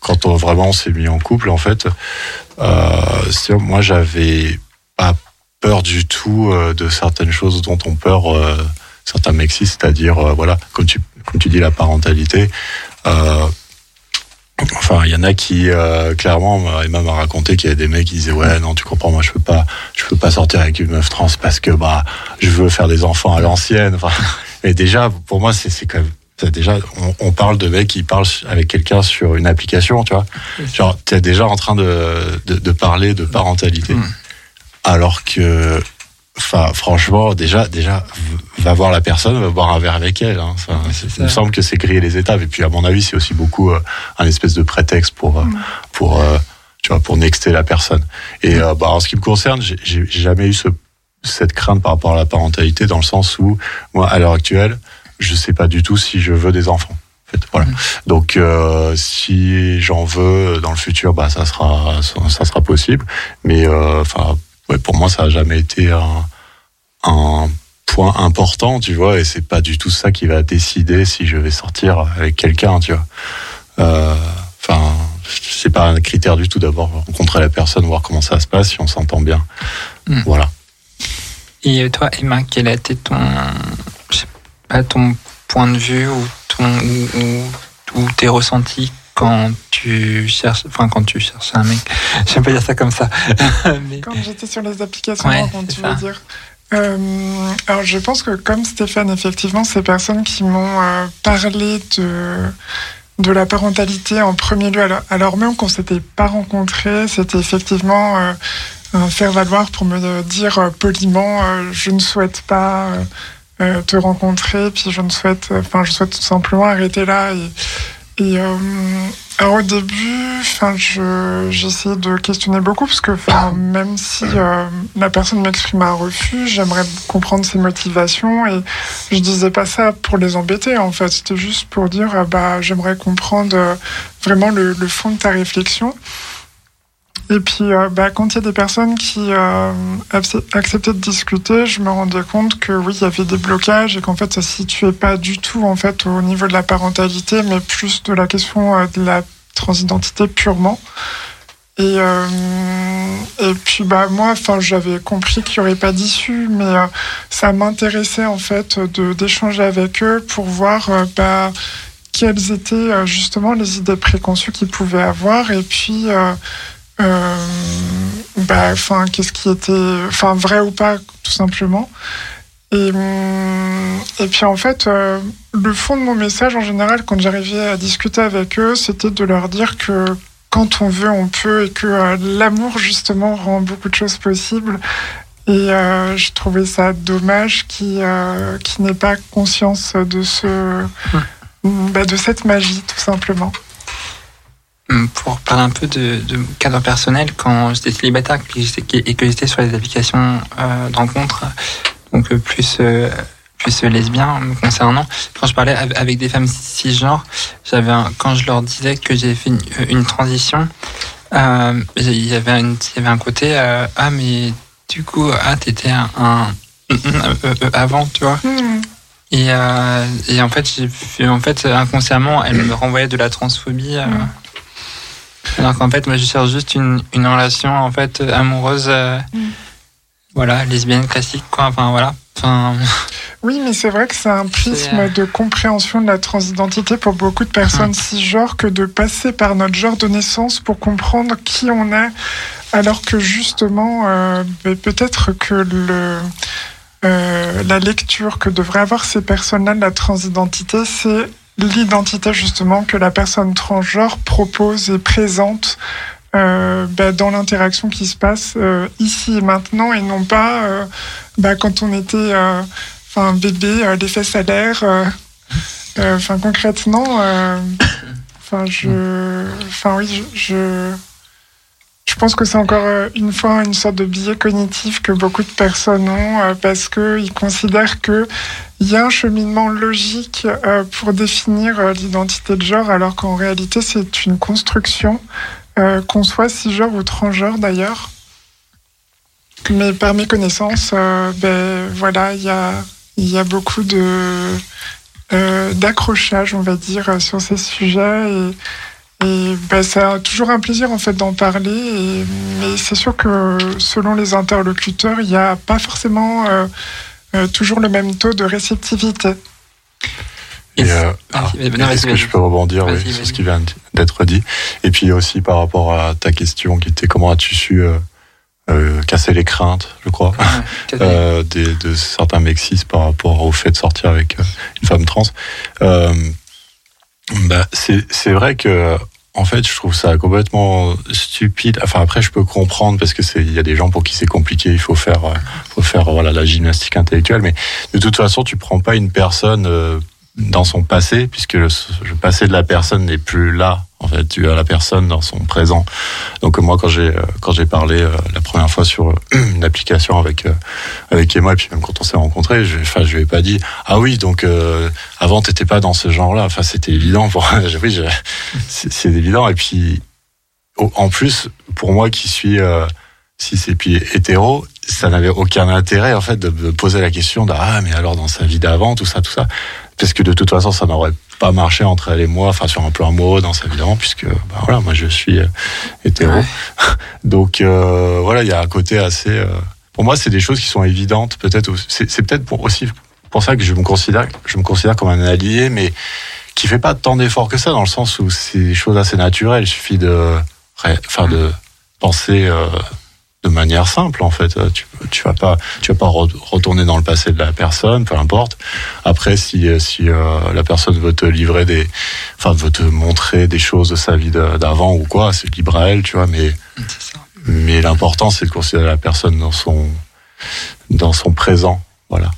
quand on, vraiment s'est mis en couple, en fait, euh, moi, j'avais pas peur du tout euh, de certaines choses dont on peur certains mexis, c'est-à-dire, voilà, comme tu, comme tu dis, la parentalité. Enfin, il y en a qui, clairement, Emma m'a raconté qu'il y avait des mecs qui disaient ouais non tu comprends moi je peux pas, je peux pas sortir avec une meuf trans parce que bah je veux faire des enfants à l'ancienne. Enfin, et déjà, pour moi, c'est quand même déjà, on, parle de mecs qui parlent avec quelqu'un sur une application, tu vois. Genre, t'es déjà en train de, de, parler de parentalité. Hmm. Alors que, enfin, franchement, déjà, déjà, va voir la personne, va boire un verre avec elle. Hein. il me semble que c'est griller les étapes. Et puis, à mon avis, c'est aussi beaucoup euh, un espèce de prétexte pour, euh, pour, euh, tu vois, pour nexter la personne. Et hmm. bah, en ce qui me concerne, j'ai jamais eu ce, cette crainte par rapport à la parentalité, dans le sens où, moi, à l'heure actuelle, je sais pas du tout si je veux des enfants. En fait, voilà. Donc euh, si j'en veux dans le futur, bah ça sera ça, sera possible. Mais euh, enfin, ouais, pour moi ça a jamais été un, un point important, tu vois. Et c'est pas du tout ça qui va décider si je vais sortir avec quelqu'un, tu vois. Euh, enfin, c'est pas un critère du tout d'abord rencontrer la personne, voir comment ça se passe, si on s'entend bien. Mmh. Voilà. Et toi, Emma, quel a été ton à ton point de vue ou, ton, ou, tes ressentis quand tu cherches, enfin quand tu cherches un mec, j'aime pas dire ça comme ça. Quand j'étais sur les applications, quand tu veux dire. Euh, alors je pense que comme Stéphane, effectivement, ces personnes qui m'ont euh, parlé de de la parentalité en premier lieu, alors, alors même qu'on s'était pas rencontrés, c'était effectivement euh, un faire valoir pour me dire poliment, je ne souhaite pas te rencontrer. Puis je ne souhaite, enfin, je souhaite tout simplement arrêter là. Et, et euh, alors au début, enfin, je j'essayais de questionner beaucoup parce que, même si euh, la personne m'exprime un refus, j'aimerais comprendre ses motivations et je disais pas ça pour les embêter. En fait, c'était juste pour dire, bah, j'aimerais comprendre vraiment le fond de ta réflexion. Et puis, euh, bah, quand il y a des personnes qui euh, acceptaient de discuter, je me rendais compte que oui, il y avait des blocages et qu'en fait, ça ne se situait pas du tout en fait au niveau de la parentalité, mais plus de la question euh, de la transidentité purement. Et, puis bah moi, j'avais compris qu'il n'y aurait pas d'issue, mais ça m'intéressait en fait d'échanger avec eux pour voir bah, quelles étaient justement les idées préconçues qu'ils pouvaient avoir et puis enfin, qu'est-ce qui était, enfin, vrai ou pas, tout simplement. Et, et puis en fait, euh, le fond de mon message en général, quand j'arrivais à discuter avec eux, c'était de leur dire que quand on veut, on peut et que euh, l'amour justement rend beaucoup de choses possibles. Et je trouvais ça dommage qu'ils qui n'aient pas conscience de ce, bah, de cette magie tout simplement. Hum, pour parler un peu de, de cadre personnel, quand j'étais célibataire et que j'étais sur les applications euh, de rencontres, donc euh, plus, euh, plus lesbien me concernant. Quand je parlais avec des femmes cisgenres, j'avais quand je leur disais que j'ai fait une, transition, euh, il y avait il y avait un côté ah mais du coup ah t'étais un, un, avant tu vois. Hmm. Et, et, en fait, en fait, inconsciemment, elle me renvoyait de la transphobie. Hmm. Alors qu'en fait, moi, je cherche juste une, une relation en fait amoureuse, euh, mm. voilà, lesbienne classique, quoi. Enfin voilà. Enfin... Oui, mais c'est vrai que c'est un prisme euh, de compréhension de la transidentité pour beaucoup de personnes mm. cisgenres que de passer par notre genre de naissance pour comprendre qui on est, alors que justement, euh, peut-être que le la lecture que devraient avoir ces personnes-là de la transidentité, c'est l'identité justement que la personne transgenre propose et présente euh, bah, dans l'interaction qui se passe euh, ici et maintenant et non pas euh, bah, quand on était enfin bébé les fesses à l'air enfin concrètement enfin je enfin oui je je pense que c'est encore euh, une fois une sorte de biais cognitif que beaucoup de personnes ont euh, parce qu'ils considèrent qu'il y a un cheminement logique euh, pour définir l'identité de genre alors qu'en réalité c'est une construction, qu'on soit cisgenre ou transgenre d'ailleurs. Mais par mes connaissances, ben, voilà, il y a, beaucoup de d'accrochage, on va dire, sur ces sujets et et ben, c'est toujours un plaisir en fait d'en parler. mais c'est sûr que selon les interlocuteurs, il n'y a pas forcément euh, euh, toujours le même taux de réceptivité. Euh, est-ce que je peux rebondir? Sur ce qui vient d'être dit Et puis aussi par rapport à ta question qui était comment as-tu su casser les craintes, je crois, de certains mexis par rapport au fait de sortir avec une femme trans bah, c'est vrai que en fait, je trouve ça complètement stupide. Enfin, après, je peux comprendre parce que c'est, il y a des gens pour qui c'est compliqué. Il faut faire, euh, faut faire voilà la gymnastique intellectuelle. Mais de toute façon, tu prends pas une personne euh, dans son passé, puisque le, passé de la personne n'est plus là. En fait, tu as la personne dans son présent. Donc moi, quand j'ai euh, quand j'ai parlé euh, la première fois sur euh, une application avec avec Emma, et puis même quand on s'est rencontrés, je, enfin, je lui ai pas dit ah oui, donc euh, avant t'étais pas dans ce genre-là. Enfin, c'était évident pour oui, c'est évident. Et puis en plus, pour moi qui suis cis et puis hétéro, ça n'avait aucun intérêt en fait de, de poser la question de ah mais alors dans sa vie d'avant tout ça tout ça parce que de toute façon, ça n'aurait pas marché entre elle et moi, enfin sur un plan amoureux, dans évidemment, puisque bah, voilà, moi je suis euh, hétéro. Donc euh, voilà, il y a un côté assez. Euh, pour moi, c'est des choses qui sont évidentes. Peut-être, c'est peut-être pour aussi pour ça que je me considère, je me considère comme un allié, mais qui fait pas tant d'efforts que ça, dans le sens où c'est des choses assez naturelles. Il suffit de, enfin de penser de manière simple en fait. Tu, tu vas pas, tu vas pas retourner dans le passé de la personne, peu importe. Après, si si euh, la personne veut te livrer des, enfin veut te montrer des choses de sa vie d'avant ou quoi, c'est libre à elle, tu vois. Mais mais l'important c'est de considérer la personne dans son dans son présent, voilà.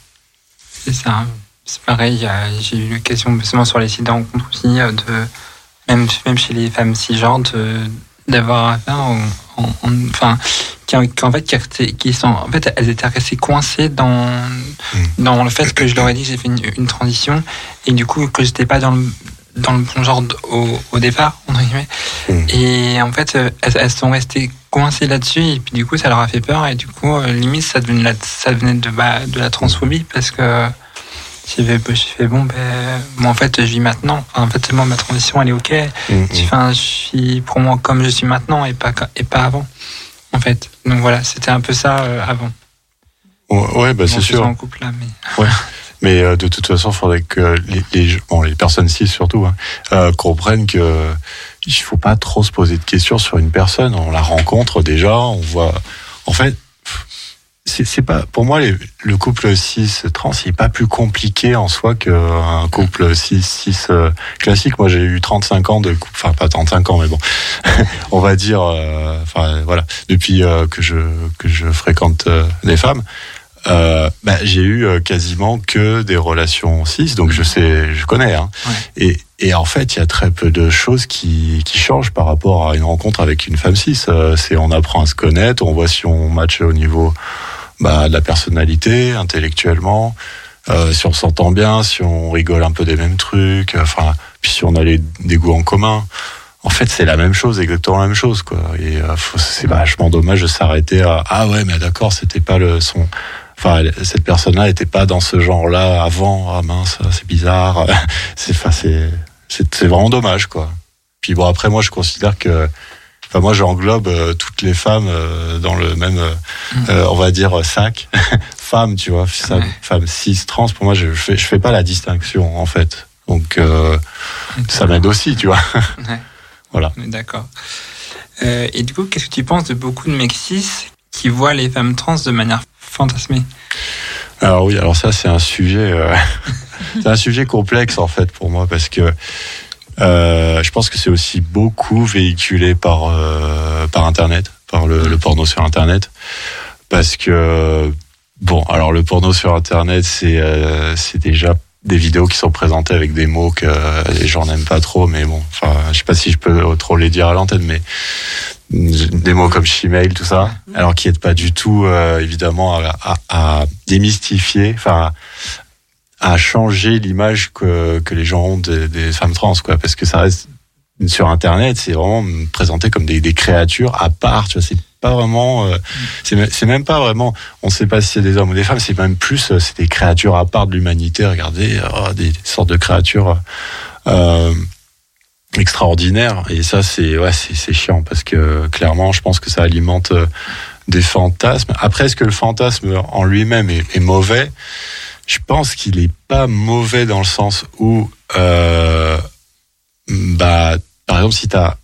C'est ça. C'est pareil. J'ai eu l'occasion justement sur les sites de rencontres aussi de même même chez les femmes cisgenres d'avoir affaire enfin qu'en fait qui, sont en fait elles étaient restées coincées dans hmm. dans le fait que je leur ai dit que j'ai fait une, transition et du coup que j'étais pas dans le dans le bon genre au, au départ entre guillemets hmm. et en fait elles, sont restées coincées là-dessus et puis du coup ça leur a fait peur et du coup euh, limite ça devenait ça devenait de bah, de la transphobie parce que j'ai fait, bon, ben, moi, en fait, je vis maintenant. en fait, moi, ma transition, elle est OK. Hmm, enfin, je suis pour moi comme je suis maintenant et pas, et pas avant en fait. Donc voilà, c'était un peu ça euh, avant. Ouais, bah c'est sûr. En couple là, mais. Ouais. Mais euh, de toute façon, il faudrait que les, les, bon, les personnes cis surtout hein, euh, comprennent que il faut pas trop se poser de questions sur une personne. On la rencontre déjà, on voit. En fait, c'est pas pour moi le couple 6 trans il est pas plus compliqué en soi qu'un couple 6 6 euh, classique moi j'ai eu 35 ans de couple enfin pas 35 ans mais bon on va dire euh, enfin voilà depuis euh, que je que je fréquente des femmes bah, j'ai eu quasiment que des relations 6 donc je sais je connais hein. et et en fait, il y a très peu de choses qui, qui changent par rapport à une rencontre avec une femme 6. C'est on apprend à se connaître, on voit si on match au niveau bah, de la personnalité, intellectuellement, euh, si on s'entend bien, si on rigole un peu des mêmes trucs, enfin, puis si on a des goûts en commun. En fait, c'est la même chose, exactement la même chose, quoi. Et euh, c'est vachement dommage de s'arrêter à ah ouais, mais d'accord, c'était pas le son. Enfin, cette personne-là était pas dans ce genre-là avant. Ah mince, c'est bizarre. c'est, c'est, c'est vraiment dommage, quoi. Puis bon, après, moi, je considère que Enfin, moi, j'englobe euh, toutes les femmes euh, dans le même, mm. on va dire, sac. femmes, tu vois, femmes cis, trans. Pour moi, je fais, je fais pas la distinction, en fait. Donc, ça m'aide aussi, tu vois. Voilà. D'accord. Euh, et du coup, qu'est-ce que tu penses de beaucoup de mecs cis qui voient les femmes trans de manière fantasmée? Alors oui, alors ça c'est un sujet, euh, c'est un sujet complexe en fait pour moi parce que euh, je pense que c'est aussi beaucoup véhiculé par par internet, par le, le, porno sur internet, parce que bon, alors le porno sur internet c'est c'est déjà des vidéos qui sont présentées avec des mots que les gens n'aiment pas trop, mais bon, enfin, je sais pas si je peux trop les dire à l'antenne, mais des mots comme Gmail, tout ça, alors qui n'aident pas du tout, euh, évidemment, à, à, démystifier, enfin, à changer l'image que, que les gens ont des, des, femmes trans, quoi, parce que ça reste sur Internet, c'est vraiment présenté comme des, des créatures à part, tu vois, c'est pas vraiment, euh, c'est même pas vraiment, on sait pas si c'est des hommes ou des femmes, c'est même plus, euh, c'est des créatures à part de l'humanité. Regardez, oh, des, sortes de créatures euh, extraordinaires. Et ça, c'est ouais, c'est chiant parce que clairement, je pense que ça alimente euh, des fantasmes. Après, est-ce que le fantasme en lui-même est, est, mauvais? Je pense qu'il est pas mauvais dans le sens où, euh, bah, par exemple, si tu as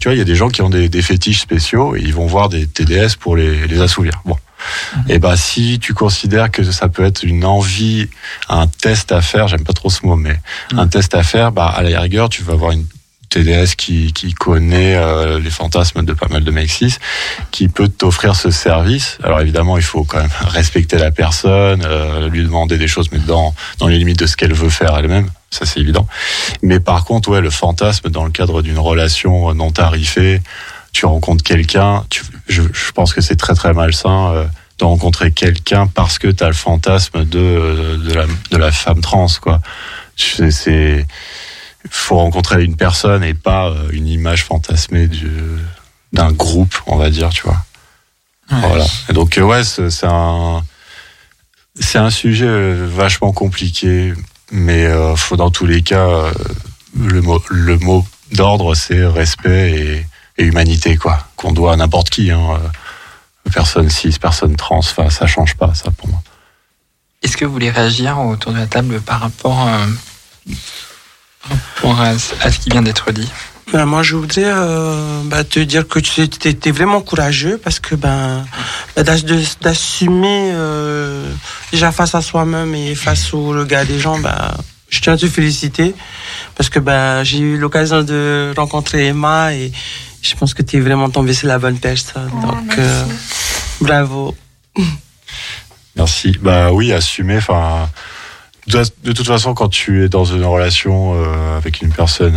tu vois, il y a des gens qui ont des, des, fétiches spéciaux et ils vont voir des TDS pour les, les assouvir. Bon. Mhm. Et ben si tu considères que ça peut être une envie, un test à faire, j'aime pas trop ce mot, mais mhm. un test à faire, bah à la rigueur, tu vas avoir une TDS qui, connaît euh, les fantasmes de pas mal de mecs qui peut t'offrir ce service. Alors évidemment, il faut quand même respecter la personne, euh, lui demander des choses, mais dans, dans les limites de ce qu'elle veut faire elle-même ça c'est évident. Mais par contre, ouais, le fantasme dans le cadre d'une relation non tarifée, tu rencontres quelqu'un, je, pense que c'est très très malsain euh, de rencontrer quelqu'un parce que tu as le fantasme de, de, la, de la femme trans, quoi. C'est faut rencontrer une personne et pas euh, une image fantasmée d'un groupe, on va dire, tu vois. Voilà. Et donc euh, ouais, c'est un c'est un sujet vachement compliqué mais euh, faut dans tous les cas euh, le mot le mot d'ordre c'est respect et, et, humanité quoi qu'on doit à n'importe qui hein. Euh, personne cis personne trans enfin ça change pas ça pour moi est-ce que vous voulez réagir autour de la table par rapport, euh, rapport à, ce qui vient d'être dit ben, moi, je voudrais euh, bah, te dire que tu étais vraiment courageux parce que ben, bah, d'assumer euh, déjà face à soi-même et face au regard des gens, ben, je tiens à te féliciter parce que ben, j'ai eu l'occasion de rencontrer Emma et je pense que tu es vraiment tombé sur la bonne personne. Oh, donc, euh, bravo. Merci. Bah oui, assumer. Enfin, de, toute façon, quand tu es dans une relation avec une personne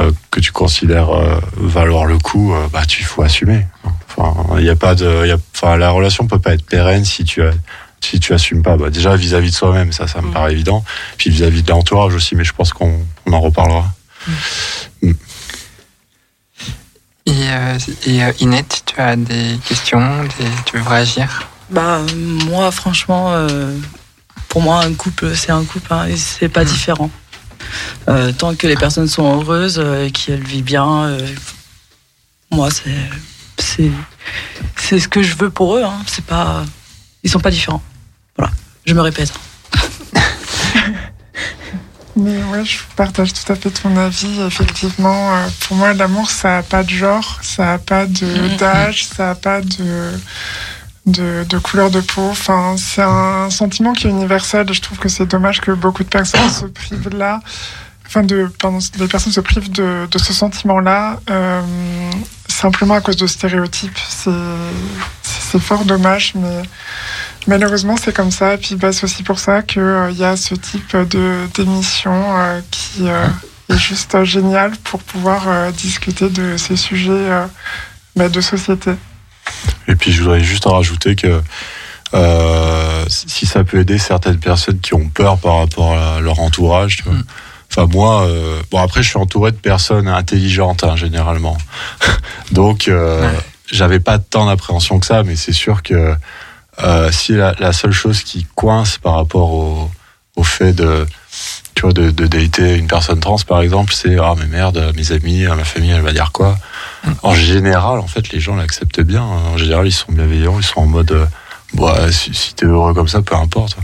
euh, que tu considères euh, valoir le coup, euh, bah tu faut assumer. Enfin, il y a pas de, y a, enfin la relation peut pas être pérenne si tu as si tu assumes pas. Bah, déjà vis-à-vis de soi-même, ça, ça me mm. paraît évident. Puis vis-à-vis de l'entourage aussi, mais je pense qu'on on en reparlera. Mm. Mm. Et, euh, et Inette, tu as des questions, tu veux réagir? Bah moi, franchement, pour moi, un couple, c'est un couple, hein, et c'est pas différent. Euh, tant que les personnes sont heureuses euh, et qu'elles vivent bien, euh, moi, c'est, c'est, ce que je veux pour eux. Hein. C'est pas, ils sont pas différents. Voilà, je me répète. Mais ouais, je partage tout à fait ton avis. Effectivement, pour moi, l'amour, ça n'a pas de genre, ça n'a pas de, mm-hmm. d'âge, ça n'a pas de, de, couleur de peau. Enfin, c'est un sentiment qui est universel je trouve que c'est dommage que beaucoup de personnes se privent là enfin de, pardon, personnes se privent de, ce sentiment-là euh, simplement à cause de stéréotypes. C'est fort dommage, mais malheureusement c'est comme ça. Et puis bah, c'est aussi pour ça qu'il euh, y a ce type d'émission euh, qui est juste génial pour pouvoir discuter de ces sujets bah, de société. Et puis je voudrais juste en rajouter que si ça peut aider certaines personnes qui ont peur par rapport à leur entourage, tu vois. Mm. Enfin moi, euh, bon après je suis entouré de personnes intelligentes hein, généralement, donc euh, j'avais pas tant d'appréhension que ça, mais c'est sûr que euh, si la, la, seule chose qui coince par rapport au, au fait de tu vois de, de dater une personne trans par exemple, c'est ah mais merde mes amis, ma famille elle va dire quoi? Mm. En général en fait les gens l'acceptent bien. En général ils sont bienveillants, ils sont en mode bah, si, si t'es heureux comme ça peu importe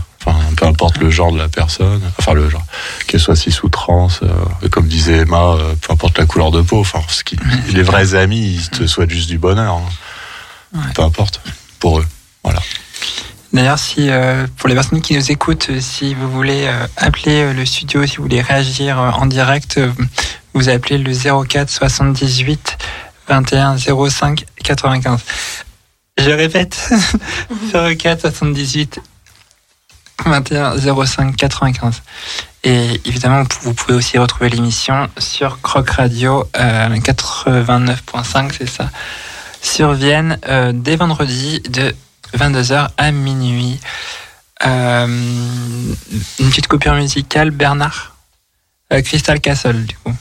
peu importe le genre de la personne, enfin le genre, qu'elle soit cis ou trans, euh, comme disait Emma, euh, peu importe la couleur de peau, enfin, ce qui, les vrais amis, ils te souhaitent juste du bonheur. Hein. Peu importe, pour eux. Voilà. D'ailleurs, si euh, pour les personnes qui nous écoutent, si vous voulez appeler le studio, si vous voulez réagir en direct, vous appelez le 04 78 21 05 95. Je répète, 04 78 21 05 95. Et évidemment, vous pouvez aussi retrouver l'émission sur Croc Radio 89.5, euh, c'est ça, sur Vienne euh, dès vendredi de 22h à minuit. Euh, une petite coupure musicale, Bernard? Crystal Castle, du coup.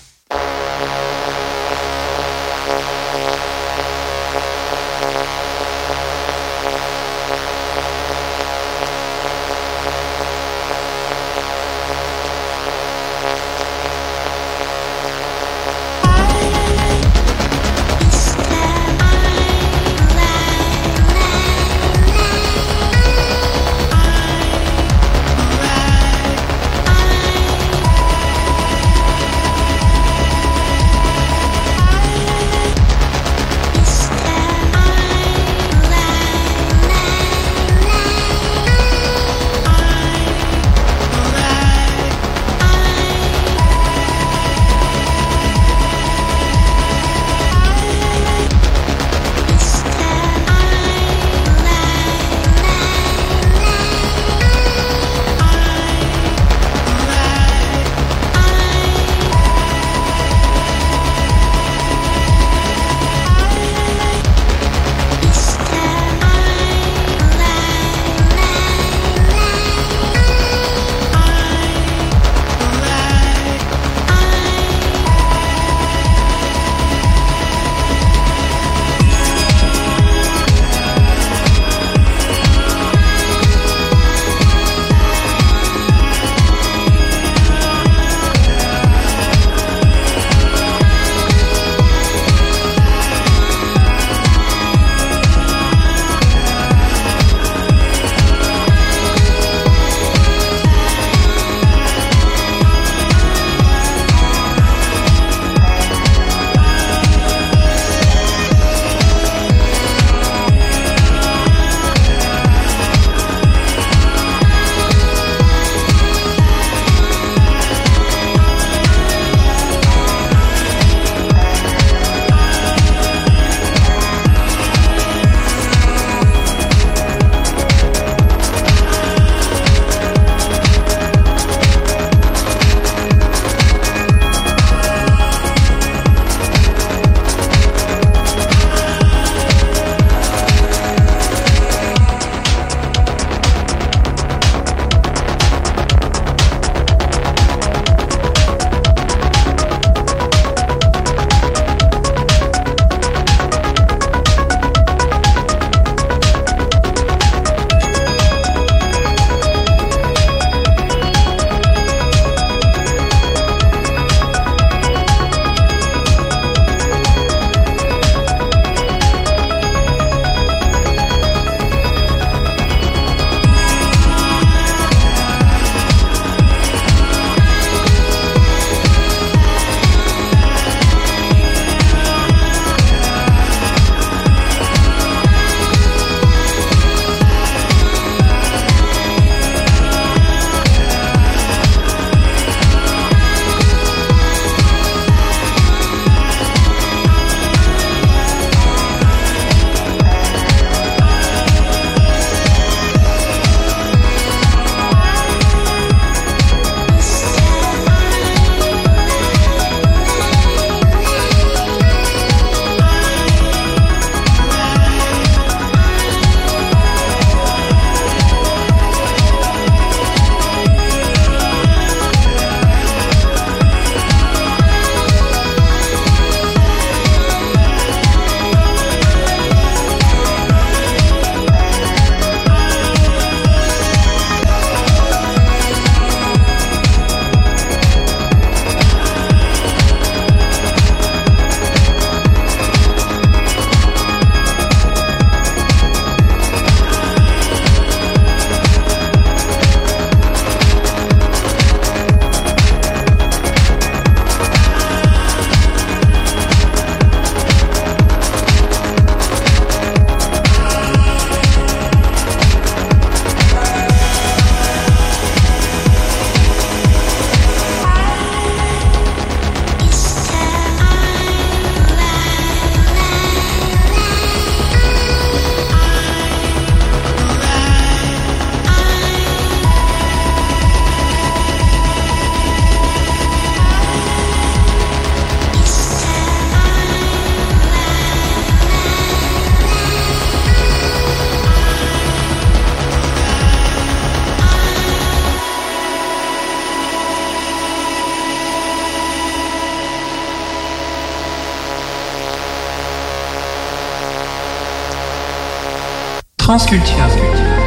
Transculture.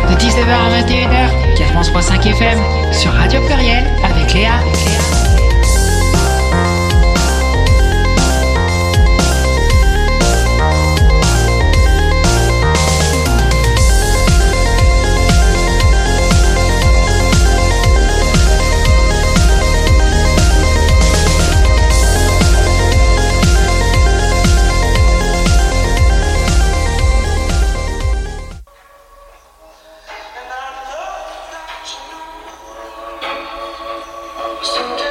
De 19h à 21h, 4.5 FM, sur Radio Pluriel, avec Léa. Sing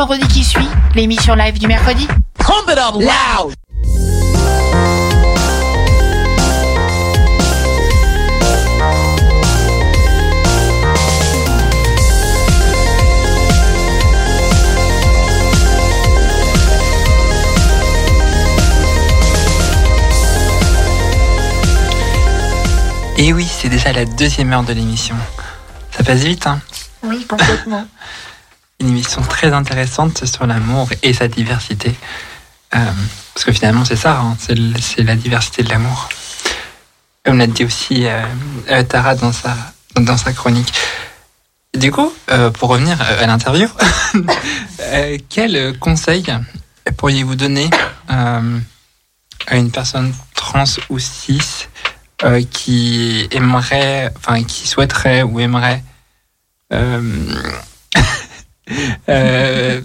vendredi qui suit, l'émission live du mercredi. Loud. Et oui, c'est déjà la deuxième heure de l'émission. Ça passe vite, hein? Oui, complètement. Une émission très intéressante sur l'amour et sa diversité. Euh, parce que finalement, c'est ça, hein, c'est la diversité de l'amour. Comme l'a dit aussi euh, euh, Tara dans sa, dans sa chronique. Du coup, pour revenir à l'interview, quel conseil pourriez-vous donner à une personne trans ou cis qui aimerait, enfin qui souhaiterait ou aimerait euh,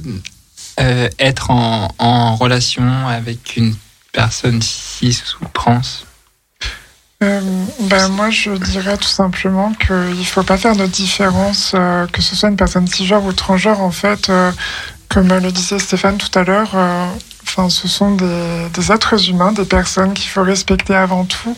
euh, être en, relation avec une personne cis ou trans Euh, ben, moi, je dirais tout simplement qu'il ne faut pas faire de différence, que ce soit une personne cisgenre ou transgenre. En fait, comme le disait Stéphane tout à l'heure, euh, enfin, ce sont des, des êtres humains, des personnes qu'il faut respecter avant tout.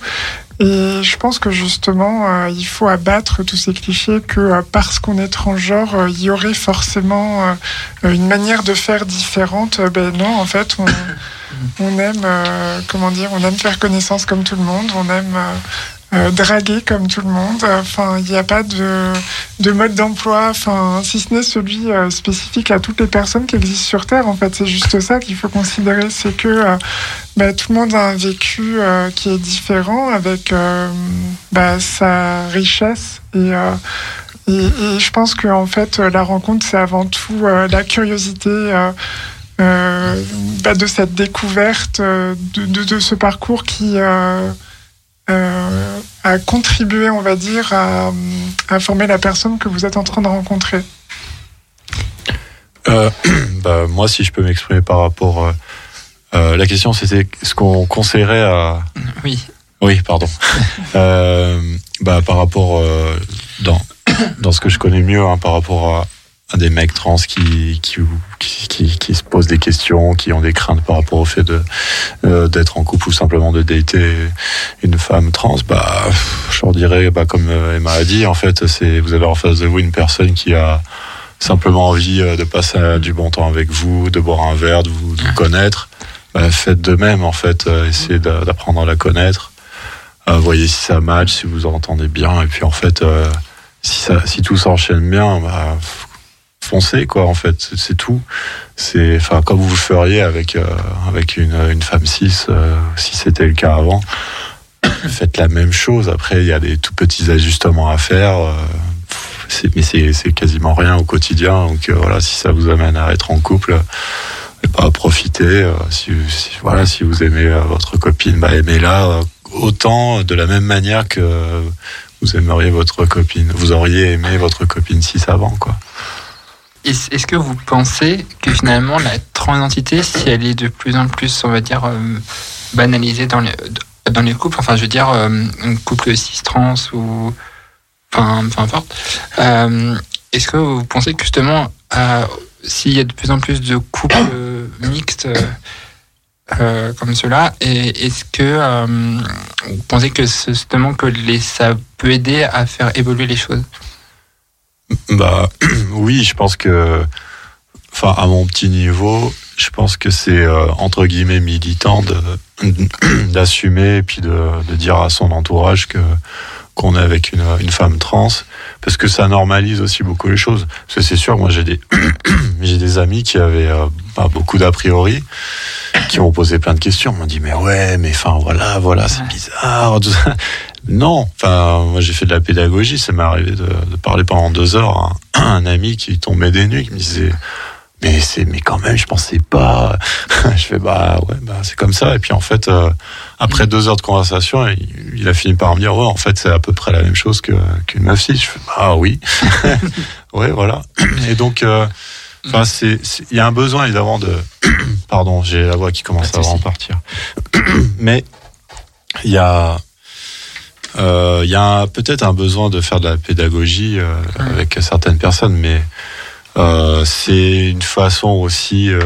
Et je pense que justement, euh, il faut abattre tous ces clichés que euh, parce qu'on est transgenre, il y aurait forcément une manière de faire différente. Ben non, en fait, on, on aime, comment dire, on aime faire connaissance comme tout le monde, on aime euh, draguer comme tout le monde. Enfin, il n'y a pas de, de mode d'emploi, enfin, si ce n'est celui euh, spécifique à toutes les personnes qui existent sur Terre. En fait, c'est juste ça qu'il faut considérer, c'est que euh, bah, tout le monde a un vécu euh, qui est différent avec bah, sa richesse et je pense que en fait, la rencontre, c'est avant tout la curiosité bah, de cette découverte, de ce parcours qui euh, euh, a contribué, on va dire, à, à former la personne que vous êtes en train de rencontrer. Euh, bah, moi, si je peux m'exprimer par rapport. euh, euh, la question, c'était ce qu'on conseillerait à. Oui. Oui, pardon. euh, bah, par rapport. euh, dans, dans ce que je connais mieux, hein, par rapport à, à des mecs trans qui, qui, qui, qui, se posent des questions, qui ont des craintes par rapport au fait de euh, d'être en couple ou simplement de dater une femme trans, bah, je leur dirais, bah, comme euh, Emma a dit, en fait, c'est vous avez en face de vous une personne qui a simplement envie euh, de passer du bon temps avec vous, de boire un verre, de vous, connaître. Bah, faites de même, en fait, essayez d'a- d'apprendre à la connaître. Voyez si ça match, si vous entendez bien. Et puis en fait, si, si tout s'enchaîne bien, bah, foncez quoi. En fait, c'est tout. C'est, enfin, comme vous le feriez avec euh, avec une, une femme cis, euh, si c'était le cas avant. Faites la même chose. Après, il y a des tout petits ajustements à faire. euh, mais c'est quasiment rien au quotidien. Donc euh, voilà, si ça vous amène à être en couple, ben, profitez. si, si- voilà, si vous aimez votre copine, bah, aimez-la autant de la même manière que vous aimeriez votre copine. Vous auriez aimé votre copine si avant, quoi. Est-ce que vous pensez que finalement la transidentité, si elle est de plus en plus, on va dire, euh, banalisée dans les, dans les couples, enfin je veux dire, euh, un couple cis-trans ou... Enfin, peu importe. euh, Est-ce que vous pensez que justement, s'il y a de plus en plus de couples mixtes comme cela, est-ce que vous pensez que justement que les, ça peut aider à faire évoluer les choses? Bah oui, je pense que, enfin à mon petit niveau, je pense que c'est euh, entre guillemets militant d'assumer et puis de, de dire à son entourage que qu'on est avec une, une femme trans parce que ça normalise aussi beaucoup les choses. Parce que c'est sûr, moi j'ai des j'ai des amis qui avaient euh, bah, beaucoup d'a priori qui m'ont posé plein de questions. M'ont dit mais ouais, mais enfin voilà, voilà, c'est bizarre. tout ça. Non, enfin moi j'ai fait de la pédagogie, ça m'est arrivé de, de parler pendant deux heures à un, un ami qui tombait des nues, qui me disait mais c'est mais quand même je pensais pas. je fais bah ouais bah c'est comme ça et puis en fait euh, après deux heures de conversation il, il a fini par me dire ouais en fait c'est à peu près la même chose que qu'une meuf. Je fais bah oui ouais voilà et donc euh, Enfin, c'est, c'est- il y a un besoin évidemment de. Pardon, j'ai la voix qui commence à vraiment partir. Mais il y a, euh, il y a peut-être un besoin de faire de la pédagogie euh, avec certaines personnes, mais euh, c'est une façon aussi. euh,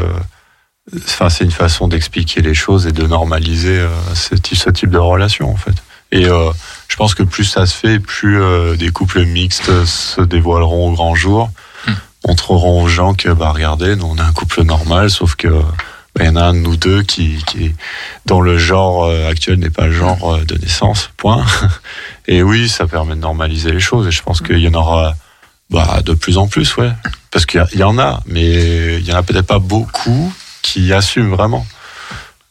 Enfin, c'est une façon d'expliquer les choses et de normaliser euh, ce, type, ce type de relation en fait. Et euh, je pense que plus ça se fait, plus euh, des couples mixtes se dévoileront au grand jour montreront aux gens que bah regardez nous on est un couple normal sauf que il y en a un de nous deux qui, dont le genre euh, actuel n'est pas le genre euh, de naissance point. Et oui ça permet de normaliser les choses et je pense qu'il y en aura bah, de plus en plus ouais. Parce qu'il y en a mais il y en a peut-être pas beaucoup qui assument vraiment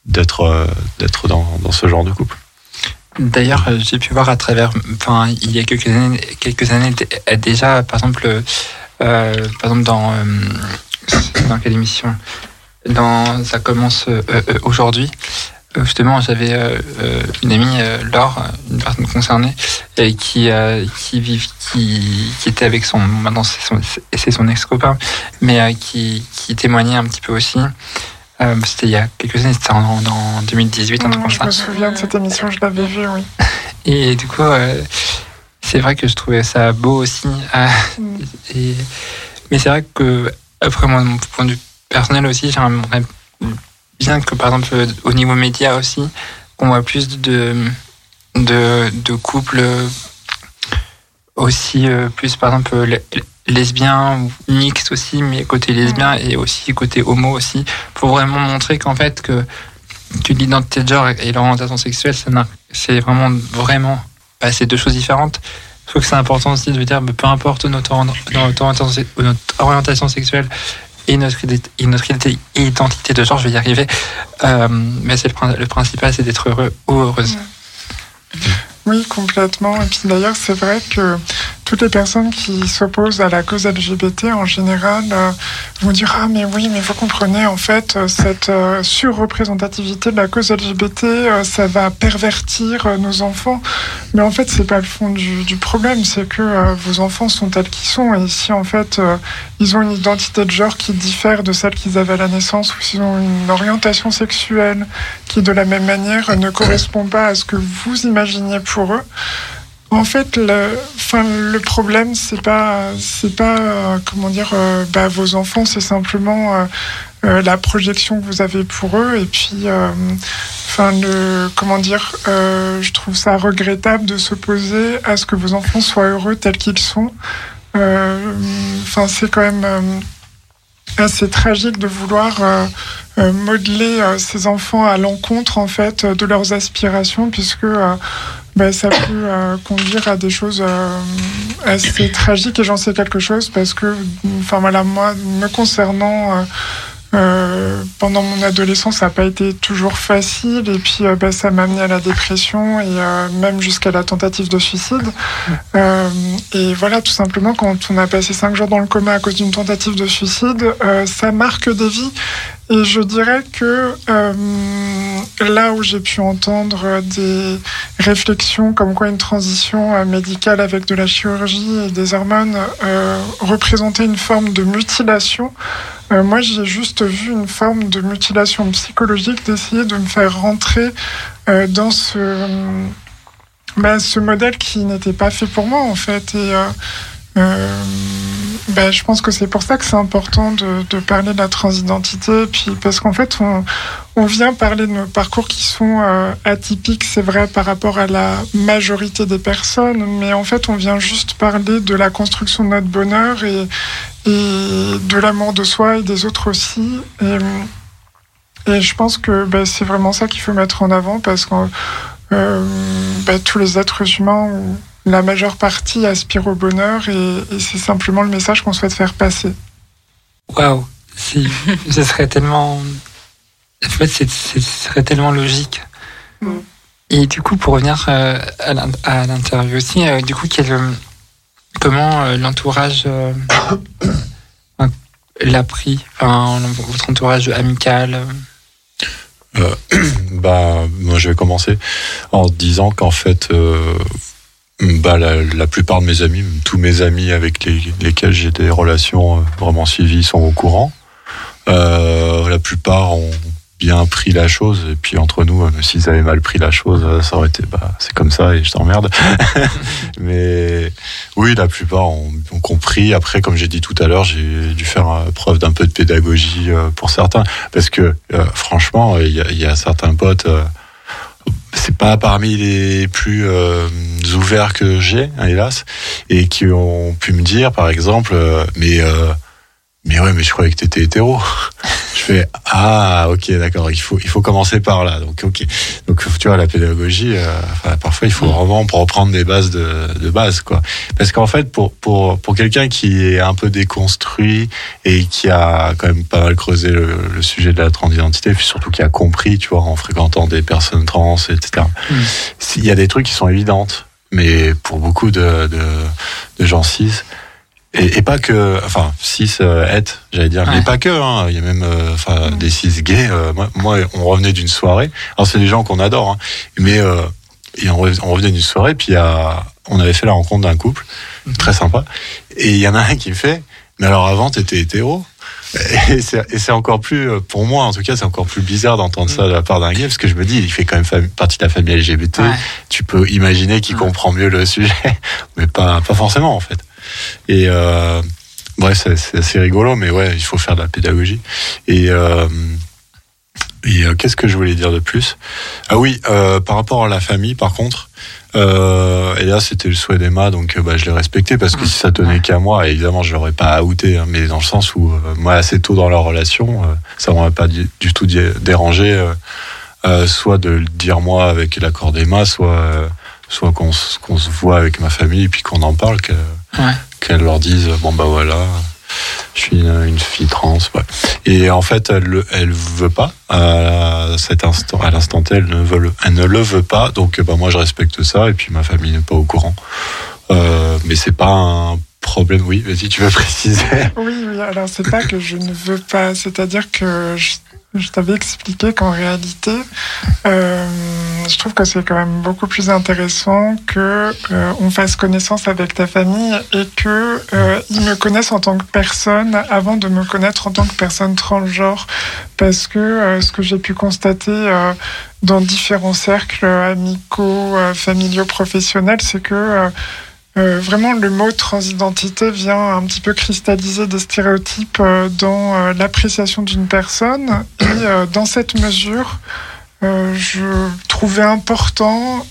d'être euh, d'être dans, dans ce genre de couple. D'ailleurs, j'ai pu voir à travers, enfin, il y a quelques années, quelques années déjà, par exemple, par exemple dans dans quelle émission? Dans ça commence euh, euh, aujourd'hui. Euh, Justement, j'avais une amie, Laure, une personne concernée, qui euh, qui vit, qui qui était avec son, maintenant c'est son c'est son ex copain, mais euh, qui qui témoignait un petit peu aussi. Euh, c'était il y a quelques années, c'était en, en 2018, un truc Non, comme je me souviens de cette émission, je l'avais vue, oui. Et du coup, euh, c'est vrai que je trouvais ça beau aussi. euh, et, mais c'est vrai que, après, moi, de mon point de vue personnel aussi, j'aimerais bien que, par exemple, au niveau média aussi, qu'on voit plus de, de, de couples aussi, euh, plus, par exemple, le- lesbiens ou mixtes aussi, mais côté lesbien et aussi côté homo aussi, pour vraiment montrer qu'en fait, que que l'identité de genre et l'orientation sexuelle, c'est vraiment, vraiment, bah, c'est deux choses différentes. Je trouve que c'est important aussi de dire, bah, peu importe notre, ori- notre orientation, notre orientation sexuelle et notre, identité de genre, je vais y arriver, euh, mais c'est le, le principal, c'est d'être heureux ou heureuse. Oui, complètement. Et puis d'ailleurs, c'est vrai que toutes les personnes qui s'opposent à la cause LGBT en général euh, vont dire Ah, mais oui, mais vous comprenez, en fait, euh, cette euh, surreprésentativité de la cause LGBT, euh, ça va pervertir nos enfants. Mais en fait, c'est pas le fond du, du problème, c'est que vos enfants sont tels qu'ils sont. Et si en fait, ils ont une identité de genre qui diffère de celle qu'ils avaient à la naissance, ou s'ils ont une orientation sexuelle qui, de la même manière, ne correspond pas à ce que vous imaginiez pour eux. En fait, le, enfin, le problème, c'est pas, c'est pas, euh, comment dire, euh, bah, vos enfants, c'est simplement euh, euh, la projection que vous avez pour eux. Et puis, euh, comment dire, euh, je trouve ça regrettable de s'opposer à ce que vos enfants soient heureux tels qu'ils sont. Enfin, c'est quand même assez tragique de vouloir modeler ces enfants à l'encontre en fait de leurs aspirations puisque bah, ça peut euh, conduire à des choses euh, assez tragiques et j'en sais quelque chose parce que, enfin voilà, moi, me concernant, euh, euh, pendant mon adolescence, ça n'a pas été toujours facile et puis bah, ça m'a amené à la dépression et même jusqu'à la tentative de suicide. Et voilà, tout simplement, quand on a passé cinq jours dans le coma à cause d'une tentative de suicide, ça marque des vies. Et je dirais que euh, là où j'ai pu entendre des réflexions comme quoi une transition euh, médicale avec de la chirurgie et des hormones euh, représentait une forme de mutilation, moi j'ai juste vu une forme de mutilation psychologique d'essayer de me faire rentrer dans ce, bah, ce modèle qui n'était pas fait pour moi en fait. Bah, je pense que c'est pour ça que c'est important de, parler de la transidentité, puis parce qu'en fait, on, on vient parler de nos parcours qui sont euh, atypiques, c'est vrai, par rapport à la majorité des personnes, mais en fait, on vient juste parler de la construction de notre bonheur et, de l'amour de soi et des autres aussi. Et, je pense que bah, c'est vraiment ça qu'il faut mettre en avant parce que euh, bah, tous les êtres humains, la majeure partie, aspirent au bonheur et, et c'est simplement le message qu'on souhaite faire passer. Waouh, si, ce serait tellement. En fait, ce serait tellement logique. Mm. Et du coup, pour revenir euh, à l'in- à l'interview aussi, euh, du coup, quel, euh, comment euh, l'entourage euh, l'a pris? Enfin, votre entourage amical bah, moi, je vais commencer en disant qu'en fait, euh, bah, la, plupart de mes amis, tous mes amis avec les- lesquels j'ai des relations euh, vraiment suivies, sont au courant. Euh, la plupart ont bien pris la chose, et puis entre nous, euh, s'ils avaient mal pris la chose, euh, ça aurait été, bah, c'est comme ça et je t'emmerde. Mais oui, la plupart ont, compris. Après, comme j'ai dit tout à l'heure, j'ai dû faire preuve d'un peu de pédagogie pour certains, parce que franchement, il y a certains potes. C'est pas parmi les plus euh, ouverts que j'ai, hein, hélas, et qui ont pu me dire, par exemple, euh, mais euh, mais ouais, mais je croyais que t'étais hétéro. je fais ah ok d'accord, il faut il faut commencer par là. Donc ok, donc tu vois la pédagogie, euh, enfin, parfois il faut vraiment reprendre des bases de, de base quoi. Parce qu'en fait pour pour pour quelqu'un qui est un peu déconstruit et qui a quand même pas mal creusé le, le sujet de la transidentité, puis surtout qui a compris, tu vois, en fréquentant des personnes trans, etc. Mm. Il y a des trucs qui sont évidentes, mais pour beaucoup de de, de gens cis. Et, et pas que, enfin, cis, euh, het, j'allais dire, mais pas que, hein. il y a même, euh, enfin, des cis gays. euh, moi, moi, on revenait d'une soirée. Alors, c'est des gens qu'on adore, hein, mais euh, et on, re- on revenait d'une soirée, puis y a, on avait fait la rencontre d'un couple, très sympa, et il y en a un qui me fait, mais alors avant, t'étais hétéro et c'est et c'est encore plus, euh, pour moi en tout cas, c'est encore plus bizarre d'entendre ça de la part d'un gay, parce que je me dis, il fait quand même partie de la famille LGBT, Ouais. tu peux imaginer qu'il Ouais. comprend mieux le sujet, mais pas, pas forcément en fait. Et euh, ouais, c'est assez rigolo, mais ouais, il faut faire de la pédagogie. Et, euh, et euh, qu'est-ce que je voulais dire de plus? Ah oui, euh, par rapport à la famille, par contre, euh, et là c'était le souhait d'Emma, donc euh, bah, je l'ai respecté parce que si ça tenait qu'à moi, évidemment je l'aurais pas outé, hein, mais dans le sens où euh, moi assez tôt dans leur relation, euh, ça m'aurait pas du, tout dé- dérangé, euh, euh, soit de le dire moi avec l'accord d'Emma, soit euh, soit qu'on qu'on se voit avec ma famille et puis qu'on en parle, Ouais. qu'elle leur dise bon bah voilà, je suis une, une fille trans. ouais. Et en fait, elle le- elle veut pas à cet instant, à l'instant T, elle ne veut, le- elle ne le veut pas. Donc bah moi je respecte ça et puis ma famille n'est pas au courant. Euh, mais c'est pas un problème. Oui, vas-y, tu veux préciser. Oui, oui, alors c'est pas que je ne veux pas, c'est-à-dire que je, je t'avais expliqué qu'en réalité, euh, je trouve que c'est quand même beaucoup plus intéressant que euh, on fasse connaissance avec ta famille et que euh, ils me connaissent en tant que personne avant de me connaître en tant que personne transgenre, parce que euh, ce que j'ai pu constater euh, dans différents cercles amicaux, euh, familiaux, professionnels, c'est que euh, vraiment, le mot transidentité vient un petit peu cristalliser des stéréotypes euh, dans euh, l'appréciation d'une personne. Et dans cette mesure, je trouvais important,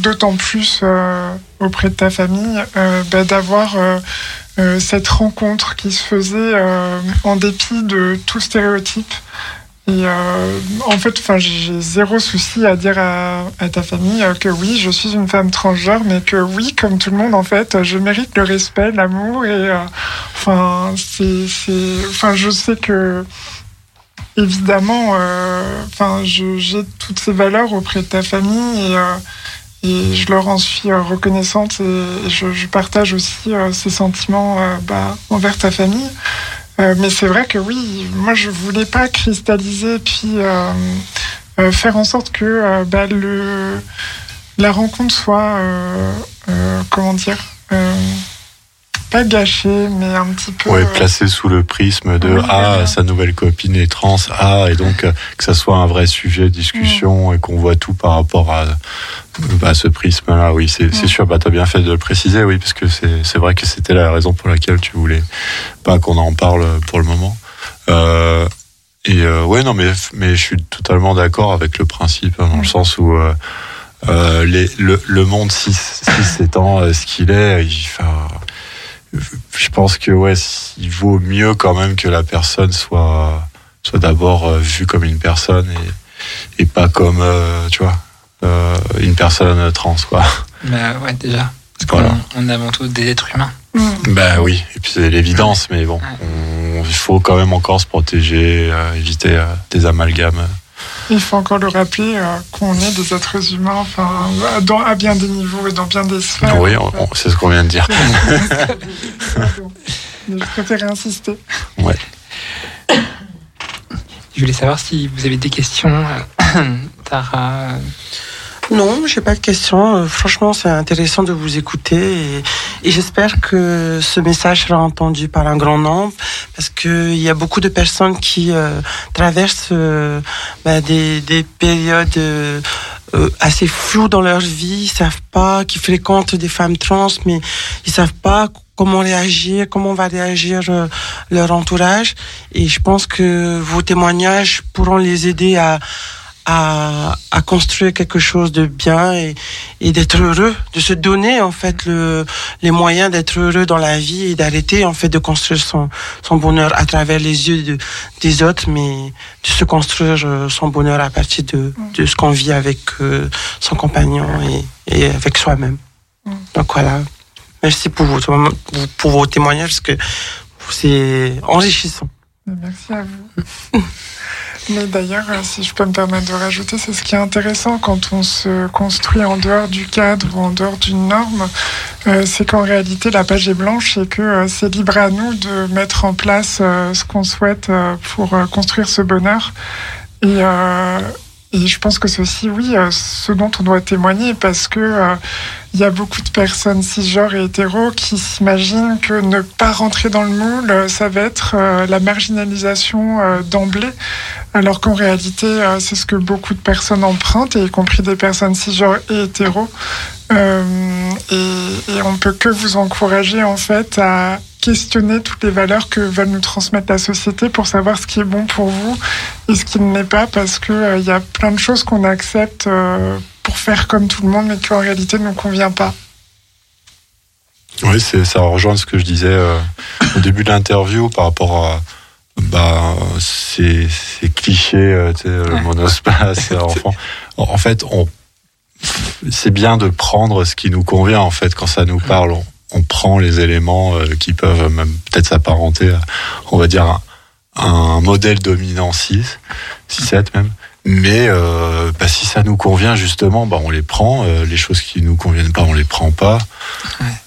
d'autant plus auprès de ta famille, bah, d'avoir cette rencontre qui se faisait en dépit de tout stéréotype. Et euh, en fait, j'ai zéro souci à dire à, ta famille euh, que oui, je suis une femme transgenre, mais que oui, comme tout le monde, en fait, je mérite le respect, l'amour. Et euh, enfin, c'est, enfin, je sais que évidemment, enfin, j'ai toutes ces valeurs auprès de ta famille et, je leur en suis reconnaissante et je, partage aussi ces sentiments bah, envers ta famille. Euh, mais c'est vrai que oui, moi je voulais pas cristalliser puis euh, euh, faire en sorte que bah, le, la rencontre soit, comment dire, pas gâchée, mais un petit peu. Ouais, euh, placé sous le prisme de Oui, ah sa nouvelle copine est trans ah et donc euh, que ça soit un vrai sujet de discussion et qu'on voit tout par rapport à, à ce prisme là oui c'est sûr. Bah t'as bien fait de le préciser oui parce que c'est vrai que c'était la raison pour laquelle tu voulais pas qu'on en parle pour le moment. Euh, et euh, ouais non mais mais je suis totalement d'accord avec le principe hein, dans le sens où euh, les, le, le monde si, si s'étend euh, ce qu'il est il, enfin, je pense que ouais, il vaut mieux quand même que la personne soit soit d'abord euh, vue comme une personne et, et pas comme euh, tu vois euh, une personne trans quoi. Bah ouais, déjà. Parce Voilà. qu'on on est avant tout des êtres humains. mm. Bah oui, et puis c'est l'évidence, mais bon, on- il faut quand même encore se protéger, euh, éviter euh, des amalgames. Il faut encore le rappeler euh, qu'on est des êtres humains, enfin, dans, à bien des niveaux et dans bien des sphères. oui, c'est ce qu'on vient de dire. Je préférais insister. Ouais. Je voulais savoir si vous avez des questions, euh, Tara. Non, j'ai pas de questions. Euh, franchement, c'est intéressant de vous écouter et, et j'espère que ce message sera entendu par un grand nombre parce que il y a beaucoup de personnes qui euh, traversent euh, bah, des, des périodes euh, assez floues dans leur vie, ils savent pas, qui fréquentent des femmes trans, mais ils savent pas comment réagir, comment va réagir leur entourage. Et je pense que vos témoignages pourront les aider à à, à construire quelque chose de bien et, et d'être heureux, de se donner en fait le, les moyens d'être heureux dans la vie et d'arrêter en fait de construire son, son bonheur à travers les yeux de, des autres, mais de se construire euh, son bonheur à partir de, de ce qu'on vit avec euh, son compagnon et, et avec soi-même. Mm. Donc voilà, merci pour vos, pour vos témoignages parce que c'est enrichissant. Merci à vous. Mais d'ailleurs, euh, si je peux me permettre de rajouter, c'est ce qui est intéressant quand on se construit en dehors du cadre ou en dehors d'une norme, euh, c'est qu'en réalité la page est blanche et que euh, c'est libre à nous de mettre en place euh, ce qu'on souhaite pour construire ce bonheur. Et, et je pense que ceci, oui, euh, ce dont on doit témoigner parce que euh, il y a beaucoup de personnes cisgenres et hétéros qui s'imaginent que ne pas rentrer dans le moule, euh, ça va être euh, la marginalisation euh, d'emblée, alors qu'en réalité, euh, c'est ce que beaucoup de personnes empruntent, et y compris des personnes cisgenres et hétéros. Euh, et, et on peut que vous encourager en fait à questionner toutes les valeurs que va nous transmettre la société pour savoir ce qui est bon pour vous et ce qui ne l'est pas, parce que euh, y a plein de choses qu'on accepte euh, pour faire comme tout le monde, mais qui en réalité ne nous convient pas. Oui, ça rejoint ce que je disais euh, au début de l'interview par rapport à bah, ces, ces clichés, euh, tu sais, le monospace, enfant. En en fait, on, c'est bien de prendre ce qui nous convient. En fait, quand ça nous parle, on, prend les éléments euh, qui peuvent même peut-être s'apparenter, à, on va dire, à, un modèle dominant 6, 6-7 même. Mais euh, bah, si ça nous convient justement, bah, on les prend. Euh, les choses qui nous conviennent pas, on les prend pas.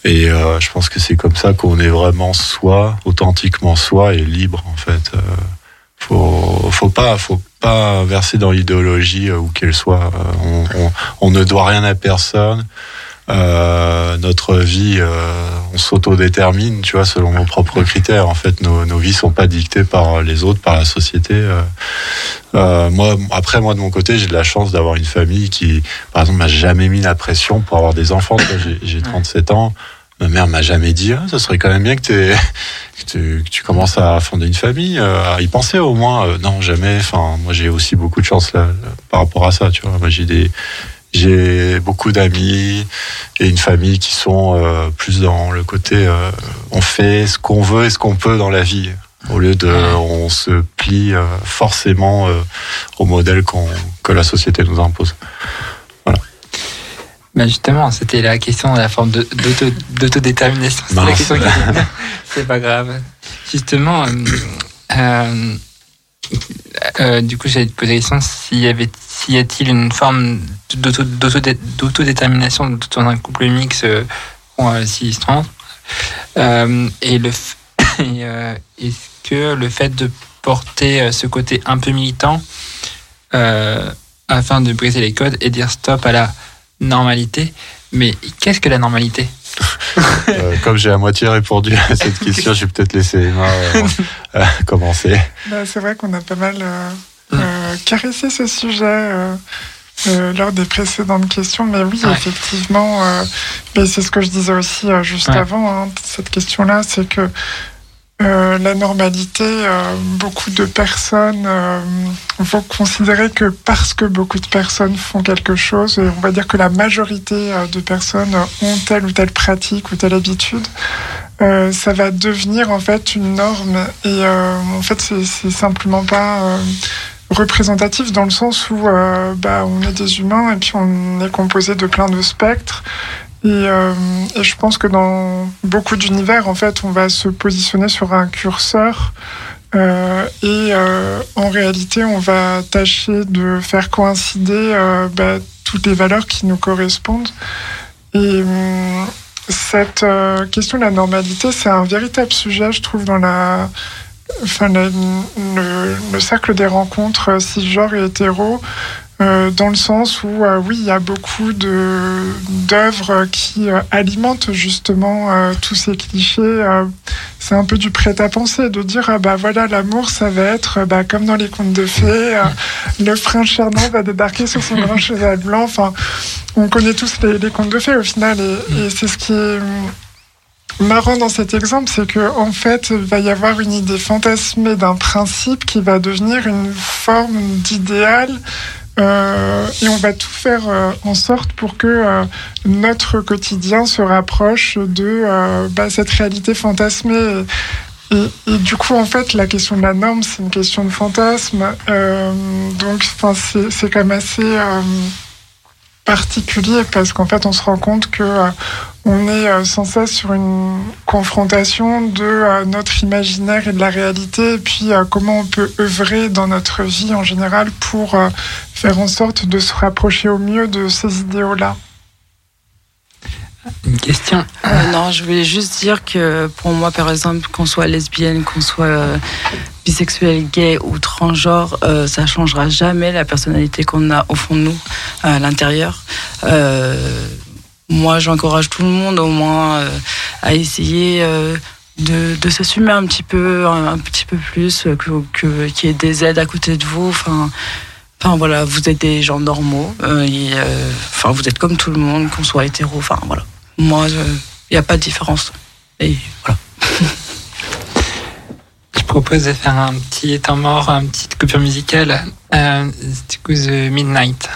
Et euh, je pense que c'est comme ça qu'on est vraiment soi, authentiquement soi et libre en fait. Faut, faut pas, faut pas verser dans l'idéologie où qu'elle soit. On, on, on ne doit rien à personne. Euh, notre vie, euh, on s'autodétermine, tu vois, selon nos propres critères. En fait, nos, nos vies sont pas dictées par les autres, par la société. Euh, euh, moi, après, moi de mon côté, j'ai de la chance d'avoir une famille qui, par exemple, m'a jamais mis la pression pour avoir des enfants. J'ai j'ai 37 ans. Ma mère m'a jamais dit, ah, ça serait quand même bien que, que, tu- que tu commences à fonder une famille, euh, à y penser au moins. Non, jamais. Enfin, moi, j'ai aussi beaucoup de chance là, par rapport à ça. Tu vois, moi, j'ai des, j'ai beaucoup d'amis et une famille qui sont euh, plus dans le côté, euh, on fait ce qu'on veut et ce qu'on peut dans la vie. Au lieu de, on se plie euh, forcément au modèle qu'on que la société nous impose. Bah justement, c'était la question de la forme d'autodétermination. C'était la question qui- C'est pas grave. Justement, euh, euh, euh, du coup, j'allais te poser la question s'il y avait, y a-t-il une forme d'auto- d'autodé- d'autodétermination dans un couple mix euh, ou euh, Euh, et le, f- et, euh, est-ce que le fait de porter euh, ce côté un peu militant euh, afin de briser les codes et dire stop à la normalité. Mais qu'est-ce que la normalité? Euh, comme j'ai à moitié répondu à cette question, je vais peut-être laisser Emma euh, euh, commencer. Bah, c'est vrai qu'on a pas mal euh, euh, caressé ce sujet euh, euh, lors des précédentes questions, mais oui, Ouais. effectivement, euh, mais c'est ce que je disais aussi euh, juste Ouais. avant, hein, cette question-là, c'est que la normalité, beaucoup de personnes vont considérer que parce que beaucoup de personnes font quelque chose, et on va dire que la majorité de personnes ont telle ou telle pratique ou telle habitude, euh, ça va devenir en fait une norme et euh, en fait c'est c'est simplement pas euh, représentatif dans le sens où euh, bah, on est des humains et puis on est composé de plein de spectres. Et, euh, et je pense que dans beaucoup d'univers en fait on va se positionner sur un curseur euh, et en réalité on va tâcher de faire coïncider bah, toutes les valeurs qui nous correspondent. Et cette question de la normalité, c'est un véritable sujet, je trouve, dans la, enfin, le, le cercle des rencontres cisgenres et hétéros, euh, dans le sens où, euh, oui, il y a beaucoup d'œuvres qui euh, alimentent justement tous ces clichés. c'est un peu du prêt-à-penser, de dire, ah bah voilà, l'amour, ça va être bah, comme dans les contes de fées, le prince charmant va débarquer sur son grand cheval blanc, enfin on connaît tous les, contes de fées au final, et, et c'est ce qui est marrant dans cet exemple, c'est que en fait, il va y avoir une idée fantasmée d'un principe qui va devenir une forme d'idéal. euh, et on va tout faire euh, en sorte pour que euh, notre quotidien se rapproche de bah, cette réalité fantasmée. Et, du coup, en fait, la question de la norme, c'est une question de fantasme. Donc, c'est quand même assez particulier parce qu'en fait, on se rend compte que on est euh, sans cesse sur une confrontation de euh, notre imaginaire et de la réalité, et puis euh, comment on peut œuvrer dans notre vie en général pour faire en sorte de se rapprocher au mieux de ces idéaux-là. Une question Euh, non, je voulais juste dire que pour moi, par exemple, qu'on soit lesbienne, qu'on soit euh, bisexuel, gay ou transgenre, euh, ça changera jamais la personnalité qu'on a au fond de nous, à l'intérieur. Euh, moi, j'encourage tout le monde au moins euh, à essayer euh, de, s'assumer un petit peu, un, petit peu plus, euh, qu'il y ait des aides à côté de vous. Enfin. Enfin voilà, vous êtes des gens normaux. Enfin, vous êtes comme tout le monde, qu'on soit hétéro. Enfin voilà. Moi, il n'y a pas de différence. Et voilà. Je propose de faire un petit temps mort, une petite coupure musicale. Du coup, The Midnight.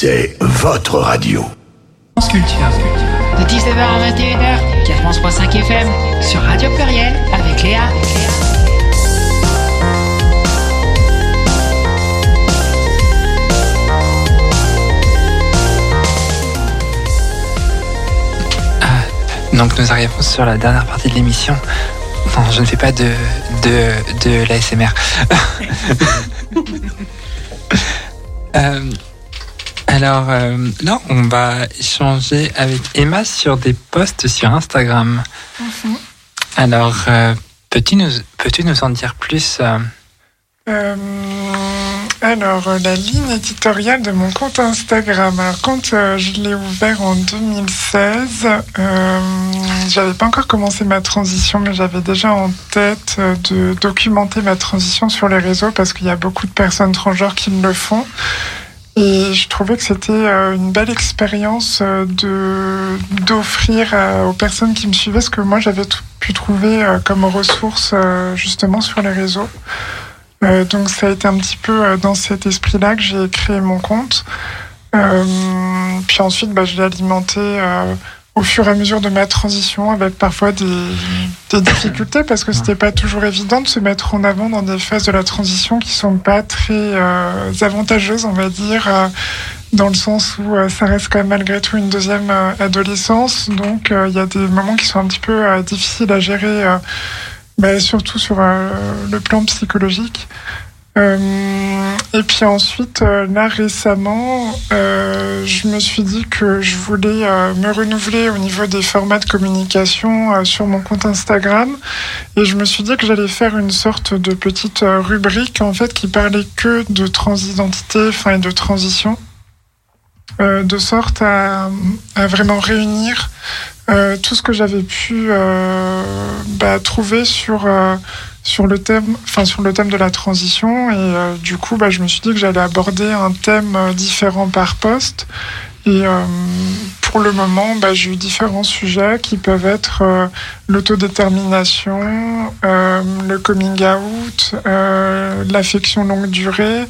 C'est votre radio. Culture. De 19h à 21h, 4.5 FM, sur Radio Pluriel, avec Léa. Ah, donc nous arrivons sur la dernière partie de l'émission. Non, je ne fais pas de, de, de l'ASMR. Euh, alors euh, là, on va échanger avec Emma sur des posts sur Instagram. Mhm. Alors, euh, peux-tu nous, peux nous en dire plus euh, Euh, alors, euh, la ligne éditoriale de mon compte Instagram. Alors, quand euh, je l'ai ouvert en 2016, euh, j'avais pas encore commencé ma transition, mais j'avais déjà en tête euh, de documenter ma transition sur les réseaux parce qu'il y a beaucoup de personnes transgenres qui le font. Et je trouvais que c'était euh, une belle expérience euh, de d'offrir euh, aux personnes qui me suivaient ce que moi j'avais pu trouver comme ressources justement sur les réseaux. Donc ça a été un petit peu dans cet esprit-là que j'ai créé mon compte. Puis ensuite, bah, je l'ai alimenté au fur et à mesure de ma transition avec parfois des, difficultés parce que c'était pas toujours évident de se mettre en avant dans des phases de la transition qui sont pas très euh, avantageuses, on va dire, euh, dans le sens où euh, ça reste quand même malgré tout une deuxième adolescence. Donc il y a des moments qui sont un petit peu difficiles à gérer, bah, surtout sur le plan psychologique. Euh, et puis ensuite, euh, là récemment, euh, je me suis dit que je voulais me renouveler au niveau des formats de communication sur mon compte Instagram. Et je me suis dit que j'allais faire une sorte de petite rubrique en fait qui parlait que de transidentité, enfin et de transition, de sorte à, vraiment réunir tout ce que j'avais pu bah, trouver sur sur le thème, enfin sur le thème de la transition. Et euh, du coup, bah, je me suis dit que j'allais aborder un thème euh, différent par poste. Et euh, pour le moment, bah, j'ai eu différents sujets qui peuvent être euh, l'autodétermination, euh, le coming out, euh, l'affection longue durée.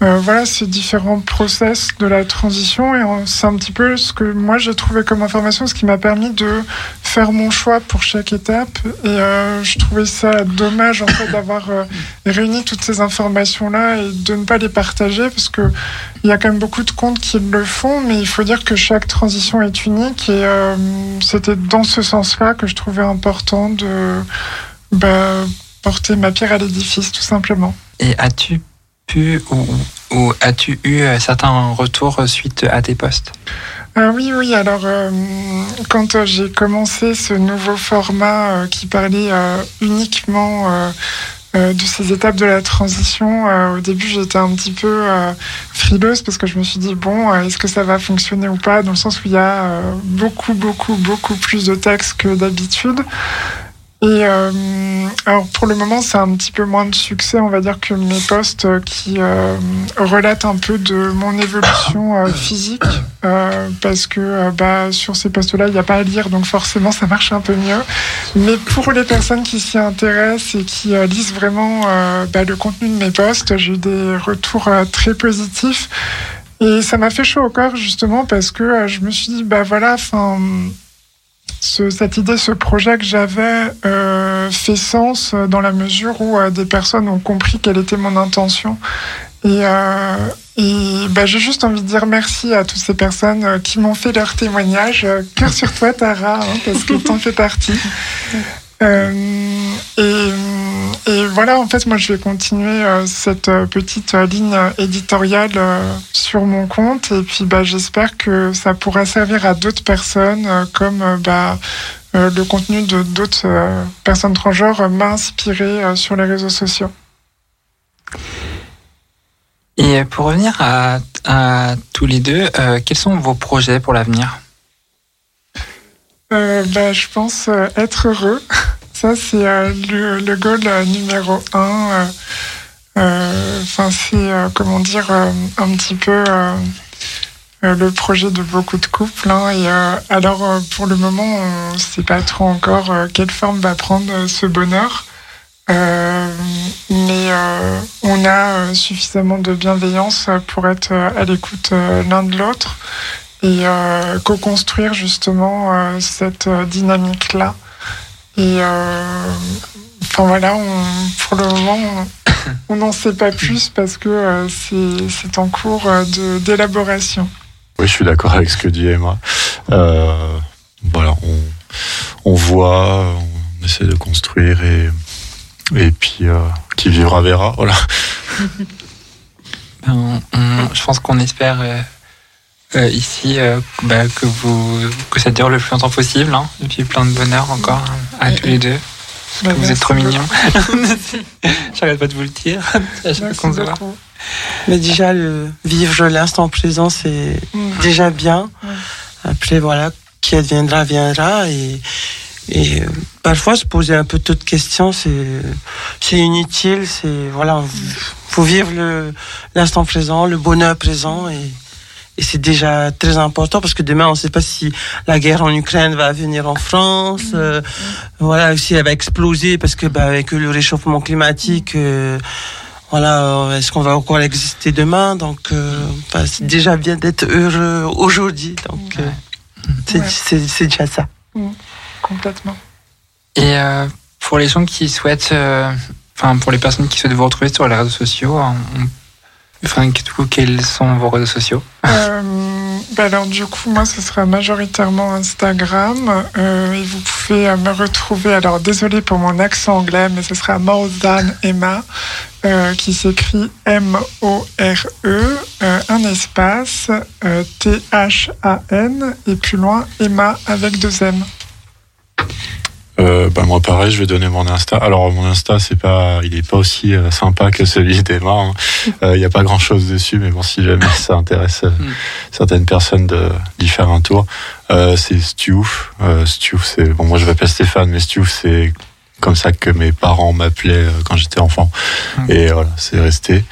Voilà, ces différents process de la transition. Et c'est un petit peu ce que moi j'ai trouvé comme information, ce qui m'a permis de faire mon choix pour chaque étape. Et je trouvais ça dommage en fait d'avoir réuni toutes ces informations-là et de ne pas les partager parce que il y a quand même beaucoup de comptes qui le font, mais il faut dire que chaque transition est unique et euh, c'était dans ce sens-là que je trouvais important de bah, porter ma pierre à l'édifice, tout simplement. Et as-tu pu ou, ou as-tu eu euh, certains retours suite à tes posts Ah oui, oui. Alors, euh, quand euh, j'ai commencé ce nouveau format euh, qui parlait euh, uniquement euh, de ces étapes de la transition, euh, au début, j'étais un petit peu euh, frileuse parce que je me suis dit, bon, est-ce que ça va fonctionner ou pas? Dans le sens où il y a beaucoup, beaucoup, beaucoup plus de textes que d'habitude. Et euh, alors pour le moment, c'est un petit peu moins de succès, on va dire, que mes posts euh, qui euh, relatent un peu de mon évolution euh, physique, euh, parce que euh, bah, sur ces posts-là, il n'y a pas à lire, donc forcément, ça marche un peu mieux. Mais pour les personnes qui s'y intéressent et qui lisent vraiment bah, le contenu de mes posts, j'ai eu des retours très positifs. Et ça m'a fait chaud au corps, justement, parce que je me suis dit, bah voilà, enfin ce- cette idée, ce projet que j'avais euh, fait sens dans la mesure où euh, des personnes ont compris quelle était mon intention. Et, euh, bah, j'ai juste envie de dire merci à toutes ces personnes qui m'ont fait leur témoignage. Cœur sur toi, Tara, hein, parce que t'en fais partie. Euh, et, et voilà, en fait, moi, je vais continuer euh, cette euh, petite euh, ligne euh, éditoriale euh, sur mon compte. Et puis, bah, j'espère que ça pourra servir à d'autres personnes, euh, comme euh, bah, euh, le contenu de d'autres euh, personnes transgenres euh, m'a inspiré euh, sur les réseaux sociaux. Et pour revenir à, tous les deux, euh, quels sont vos projets pour l'avenir? Euh, bah, je pense euh, être heureux. Ça, c'est euh, le, goal euh, numéro un. Enfin, c'est, comment dire, un petit peu le projet de beaucoup de couples. hein. et alors, pour le moment, on ne sait pas trop encore quelle forme va prendre ce bonheur. Mais on a suffisamment de bienveillance pour être à l'écoute l'un de l'autre et euh, co-construire justement euh, cette euh, dynamique-là. Et euh, enfin voilà, on, pour le moment, on- n'en sait pas plus parce que euh, c'est en cours euh, de- d'élaboration. Oui, je suis d'accord avec ce que dit Emma. Euh, voilà, on, on voit, on essaie de construire et, et puis euh, qui vivra verra. Voilà. Ben, on- on- je pense qu'on espère euh, ici euh, bah, que, vous, que ça dure le plus longtemps possible. Hein, et puis plein de bonheur encore hein, à tous les deux. Bah, vous êtes trop mignons. J'arrête pas de vous le dire. Mais déjà, le vivre l'instant présent, c'est Mm. déjà bien. Ouais. Après, voilà, qui adviendra, viendra. Et, et euh, parfois, se poser un peu toutes questions, c'est c'est inutile. C'est voilà, faut vivre l'instant présent, le bonheur présent. Et, et c'est déjà très important parce que demain, on ne sait pas si la guerre en Ukraine va venir en France. euh, voilà, si elle va exploser parce que bah, avec le réchauffement climatique. euh, voilà, euh, est-ce qu'on va encore exister demain? Donc, euh, bah, c'est déjà bien d'être heureux aujourd'hui. Donc, euh, c'est Ouais. c'est- c'est déjà ça. Complètement. Et euh, pour les gens qui souhaitent, euh, enfin pour les personnes qui souhaitent vous retrouver sur les réseaux sociaux, hein, on- enfin du coup quels sont vos réseaux sociaux? Euh, bah alors du coup, moi, ce sera majoritairement Instagram. Euh, et vous pouvez euh, me retrouver, alors désolé pour mon accent anglais, mais ce sera More Than Emma, qui s'écrit M-O-R-E, un espace, T-H-A-N, et plus loin, Emma avec deux M. Euh, bah, moi pareil, je vais donner mon Insta. Alors mon Insta, c'est pas, il est pas aussi euh, sympa que celui d'Emma. hein. Euh, Il y a pas grand chose dessus, mais bon, si jamais ça intéresse euh, Mm. certaines personnes de d'y faire un tour, euh, c'est Stiouf. Euh, Stiouf, c'est bon, moi je m'appelle Stéphane, mais Stiouf, c'est comme ça que mes parents m'appelaient quand j'étais enfant. Mm. Et voilà, c'est resté.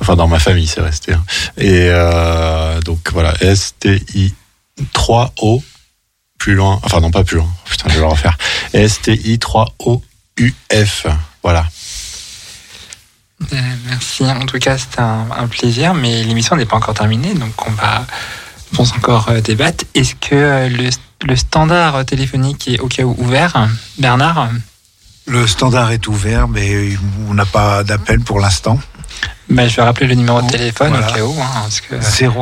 Enfin, dans ma famille, c'est resté. hein. Et euh, donc voilà, S T I 3 O plus loin, enfin non pas plus loin, putain je vais le refaire. S-T-I-3-O-U-F. Voilà. Euh, Merci. En tout cas, c'était un, un plaisir, mais l'émission n'est pas encore terminée, donc on va, je pense encore euh, débattre. Est-ce que euh, le, le standard téléphonique est au cas où ouvert, Bernard? Le standard est ouvert, mais on n'a pas d'appel pour l'instant. Bah, Je vais rappeler le numéro de téléphone Voilà. au cas où. hein, parce que,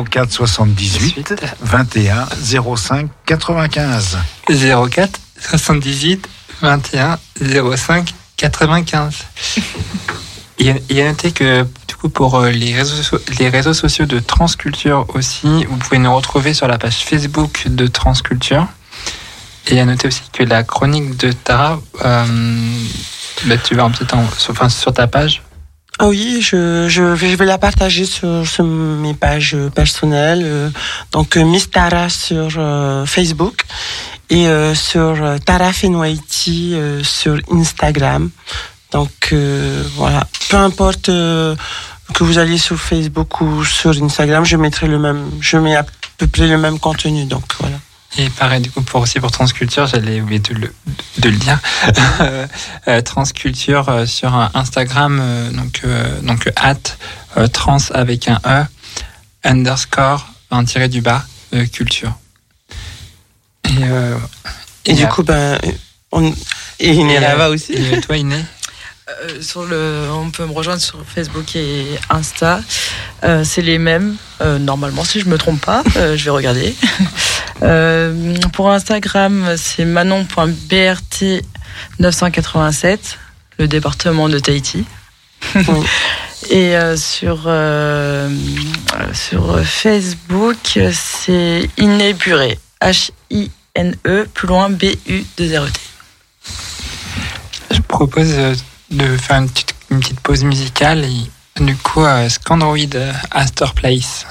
04 78 21 05 95. 04 78 21 05 95. Et et à noter que du coup pour euh, les réseaux, les réseaux sociaux de Transculture aussi, vous pouvez nous retrouver sur la page Facebook de Transculture. Et à noter aussi que la chronique de Tara, euh, bah, tu vas un petit temps sur, enfin, sur ta page. Oui, je, je, je vais la partager sur, sur mes pages personnelles. euh, donc, euh, Miss Tara sur euh, Facebook et euh, sur Tara Fenwaiti sur Instagram. Donc, voilà. Peu importe que vous alliez sur Facebook ou sur Instagram, je mettrai le même, je mets à peu près le même contenu. Donc, voilà. Et pareil, du coup, pour aussi pour Transculture, j'allais oublier de le, de le dire. Euh, Transculture euh, sur Instagram, euh, donc, euh, donc at euh, trans avec un E, underscore, un tiré du bas, euh, culture. Et, euh, Et, du coup, ben, on, et Iné et, là-bas euh, aussi. Et toi, Iné? Euh, sur le, on peut me rejoindre sur Facebook et Insta. Euh, c'est les mêmes, euh, normalement, si je me trompe pas. euh, je vais regarder. Euh, pour Instagram, c'est manon.brt987, le département de Tahiti. Et euh, sur, sur Facebook, c'est Iné Buré. H-I-N-E, plus loin B-U-2-R-E-T. Je propose euh, de faire une petite, une petite pause musicale et du coup, euh, Scandroid euh, Astor Place.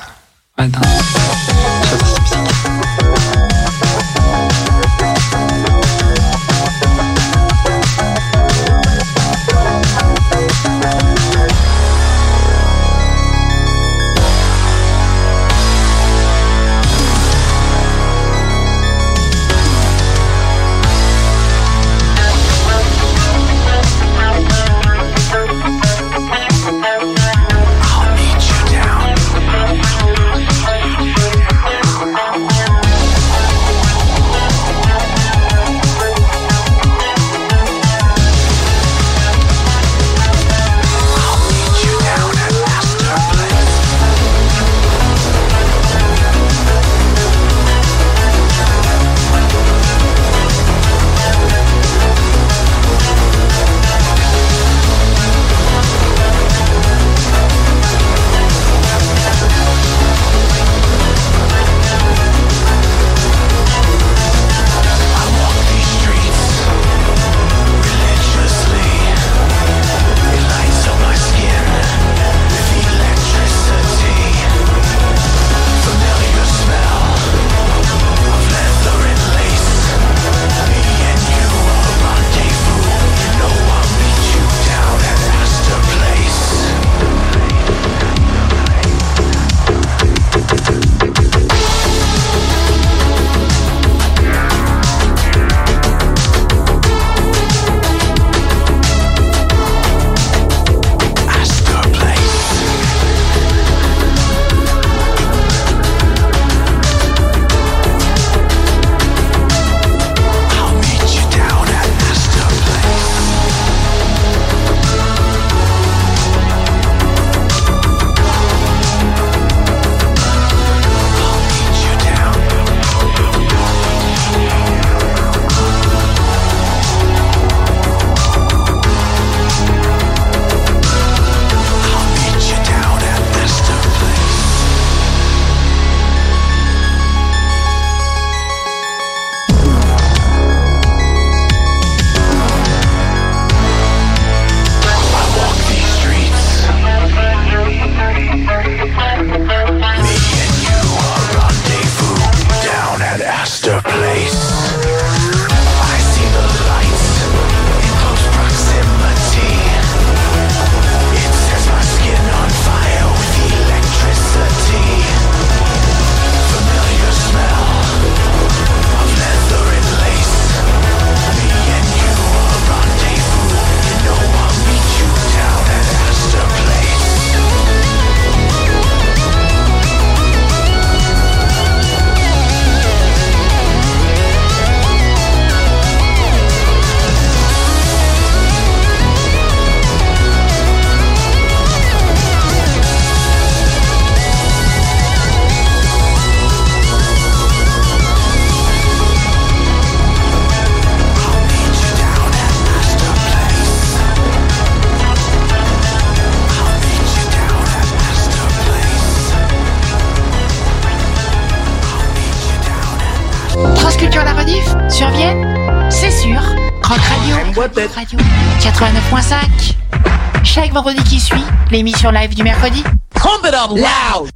L'émission live du mercredi. Pump it up loud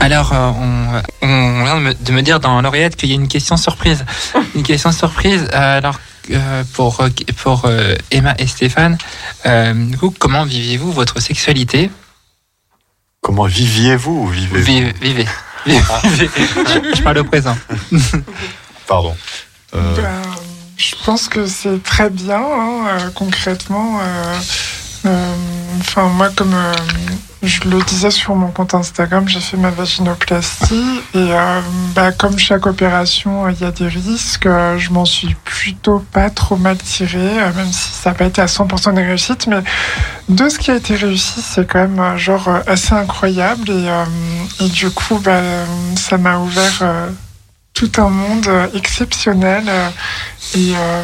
Alors, euh, on, on vient de me, de me dire dans l'oreillette qu'il y a une question surprise. Une question surprise. euh, alors, euh, pour, pour euh, Emma et Stéphane, euh, du coup, comment viviez-vous votre sexualité? Comment viviez-vous ou vivez Vivez. vivez. Vivez. Je parle au présent. Pardon. Euh, Ben, je pense que c'est très bien, hein, euh, concrètement. euh, euh, Enfin, moi, comme euh, je le disais sur mon compte Instagram, j'ai fait ma vaginoplastie. Et euh, bah, comme chaque opération, euh, il y a des risques. euh, je m'en suis plutôt pas trop mal tirée, euh, même si ça n'a pas été à 100% des réussites. Mais de ce qui a été réussi, c'est quand même euh, genre euh, assez incroyable. Et, euh, du coup, bah, euh, ça m'a ouvert tout un monde exceptionnel. et, euh,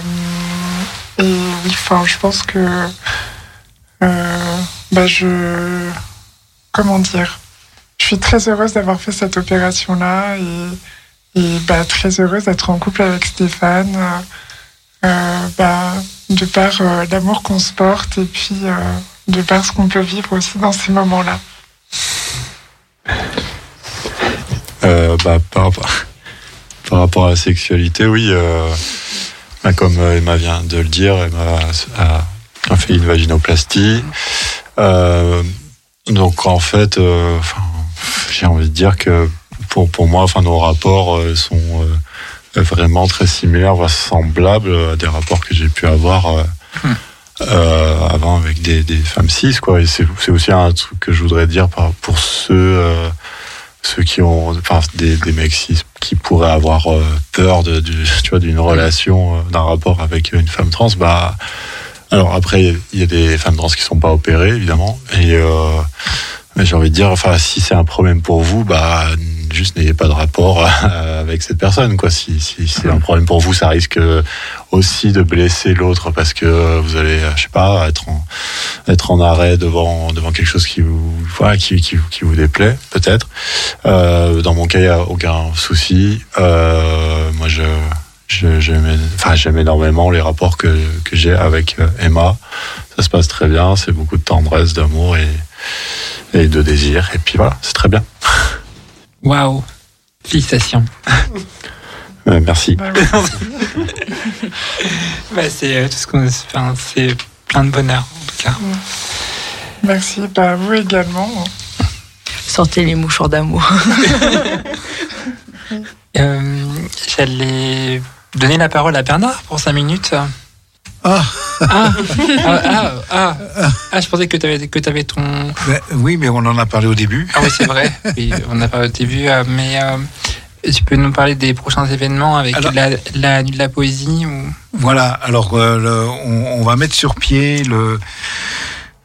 et oui, enfin, je pense que bah, je. Comment dire Je suis très heureuse d'avoir fait cette opération-là et, et bah, très heureuse d'être en couple avec Stéphane. bah, de par euh, l'amour qu'on se porte et puis euh, de par ce qu'on peut vivre aussi dans ces moments-là. Euh, bah, par, par rapport à la sexualité, oui. bah, comme Emma vient de le dire, Emma a, a fait une vaginoplastie. Donc en fait, j'ai envie de dire que pour, pour moi, nos rapports sont vraiment très similaires, voire semblables à des rapports que j'ai pu avoir euh, euh, avant avec des, des femmes cis. Quoi. Et c'est aussi un truc que je voudrais dire pour ceux... euh, ceux qui ont, enfin, des, des mecs cis qui pourraient avoir euh, peur de, du- tu vois, d'une relation, euh, d'un rapport avec une femme trans, bah, alors après, il y a des femmes trans qui sont pas opérées, évidemment, et euh, mais j'ai envie de dire, enfin, si c'est un problème pour vous, bah, juste n'ayez pas de rapport avec cette personne, quoi. Si, c'est un problème pour vous, ça risque aussi de blesser l'autre parce que vous allez, je sais pas, être en, être en arrêt devant, devant quelque chose qui vous, qui, qui, qui vous déplaît, peut-être. Euh, dans mon cas, il n'y a aucun souci. Euh, moi, je, j'aime, enfin, énormément les rapports que, que j'ai avec euh, Emma. Ça se passe très bien. C'est beaucoup de tendresse, d'amour et, et de désir. Et puis voilà, c'est très bien. Waouh Félicitations. Euh, merci. Bah. Bah, c'est euh, tout ce qu'on enfin, c'est plein de bonheur en tout cas. Merci, bah, vous également. Sortez les mouchoirs d'amour. Euh, J'allais donner la parole à Bernard pour 5 minutes. Ah. Ah, ah, ah, ah. Ah, je pensais que tu avais, que avais ton. Ben, oui, mais on en a parlé au début. Ah oui, c'est vrai. Oui, on n'a pas au début, euh, mais euh, tu peux nous parler des prochains événements avec Alors- la, la nuit de la poésie ou... Voilà, alors euh, le- on, on va mettre sur pied le,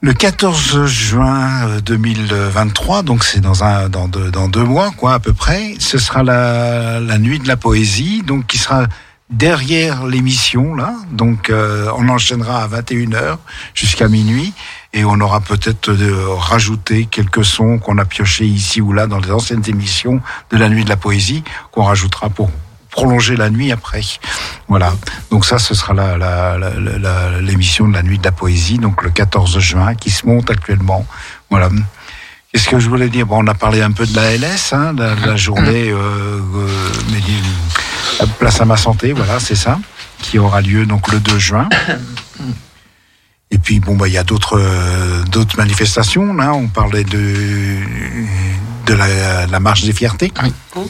le 14 juin euh, 2023, donc c'est dans, un, dans, deux, dans deux mois, quoi, à peu près. Ce sera la, la nuit de la poésie, donc qui sera derrière l'émission, là. Donc euh, on enchaînera à 21h jusqu'à minuit. Et on aura peut-être de rajouter quelques sons qu'on a piochés ici ou là dans les anciennes émissions de la nuit de la poésie, qu'on rajoutera pour prolonger la nuit après. Voilà. Donc ça, ce sera l'émission de la nuit de la poésie, donc le 14 juin, qui se monte actuellement. Voilà. Qu'est-ce que je voulais dire? Bon, on a parlé un peu de la LS, hein, la, journée euh, euh, place à ma santé, voilà, c'est ça, qui aura lieu donc le 2 juin. Et puis bon, bah il y a d'autres euh, d'autres manifestations. Là, on parlait de de la, la marche des fiertés,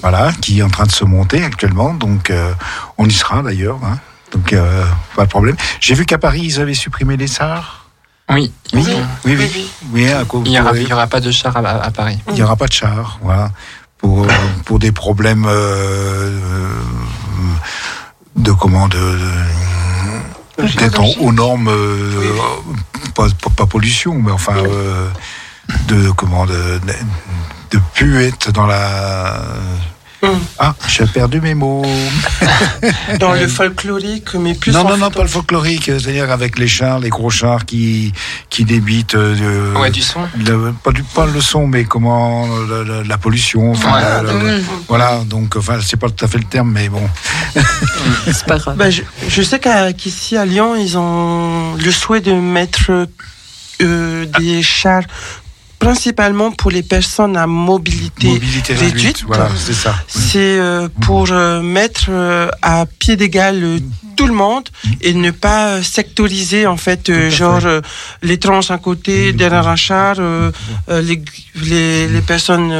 voilà, qui est en train de se monter actuellement. Donc euh, on y sera d'ailleurs. Hein. Donc euh, pas de problème. J'ai vu qu'à Paris ils avaient supprimé les SAR. Oui, Oui, oui, oui. oui à cause- Il n'y aura, pas de char à, à Paris. il n'y aura pas de char, voilà, pour, pour des problèmes euh, de comment de, de- aux normes, euh, pas, pas, pas pollution, mais enfin euh, de comment de, de, de plus être dans la Ah, j'ai perdu mes mots. Dans le folklorique, mais plus non, non, non, pas le folklorique, c'est-à-dire avec les chars, les gros chars qui, qui débitent. euh, Ouais, du son. le- pas, du, pas le son, mais comment la, la- la pollution. Enfin, Ouais. la- la- la- voilà, donc, enfin, c'est pas tout à fait le terme, mais bon. C'est pas grave. Bah, je, je sais qu'à- qu'ici à Lyon, ils ont le souhait de mettre euh, des chars principalement pour les personnes à mobilité, Mobilité réduite, réduite. voilà, c'est ça. C'est euh, pour euh, mettre euh, à pied d'égal tout le monde et ne pas sectoriser en fait, genre fait. les trans à côté, derrière un char, les, les, les personnes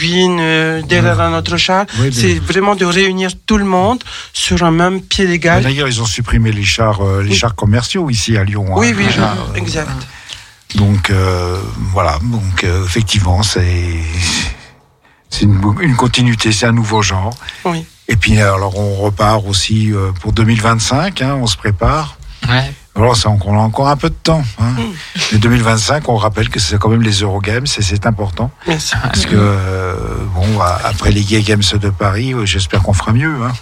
guines derrière un autre char. C'est vraiment de réunir tout le monde sur un même pied d'égal. D'ailleurs, ils ont supprimé les chars, les Oui. chars commerciaux ici à Lyon. hein. Oui, oui, exact. Donc euh, voilà, donc euh, effectivement, c'est c'est une, une continuité, c'est un nouveau genre. Oui. Et puis alors on repart aussi euh, pour 2025, hein, on se prépare. Ouais. Alors ça, on a encore un peu de temps. Hein. Mm. Mais 2025, on rappelle que c'est quand même les Eurogames, et c'est important. Merci. Parce que, euh, bon, a- après les Gay Games de Paris, euh, j'espère qu'on fera mieux. Hein.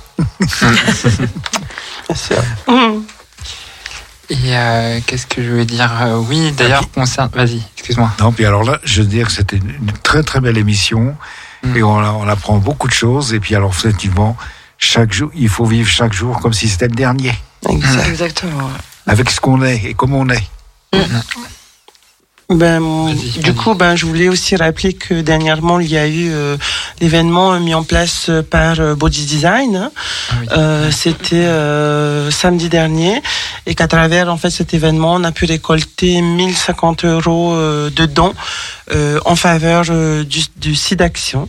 Merci. Mmh. Et euh, qu'est-ce que je voulais dire Euh, Oui, d'ailleurs, concerne. Vas-y, excuse-moi. Non, puis alors là, je veux dire que c'était une très très belle émission Mm. et on, apprend beaucoup de choses. Et puis alors effectivement, chaque jour, il faut vivre chaque jour comme si c'était le dernier, Exact. Exactement. avec ce qu'on est et comme on est. Ben, du coup, ben, je voulais aussi rappeler que dernièrement, il y a eu euh, l'événement mis en place par euh, Body Design. hein. Ah oui. Euh, C'était euh, samedi dernier et qu'à travers en fait cet événement, on a pu récolter 1050 euros euh, de dons euh, en faveur du, du site d'action.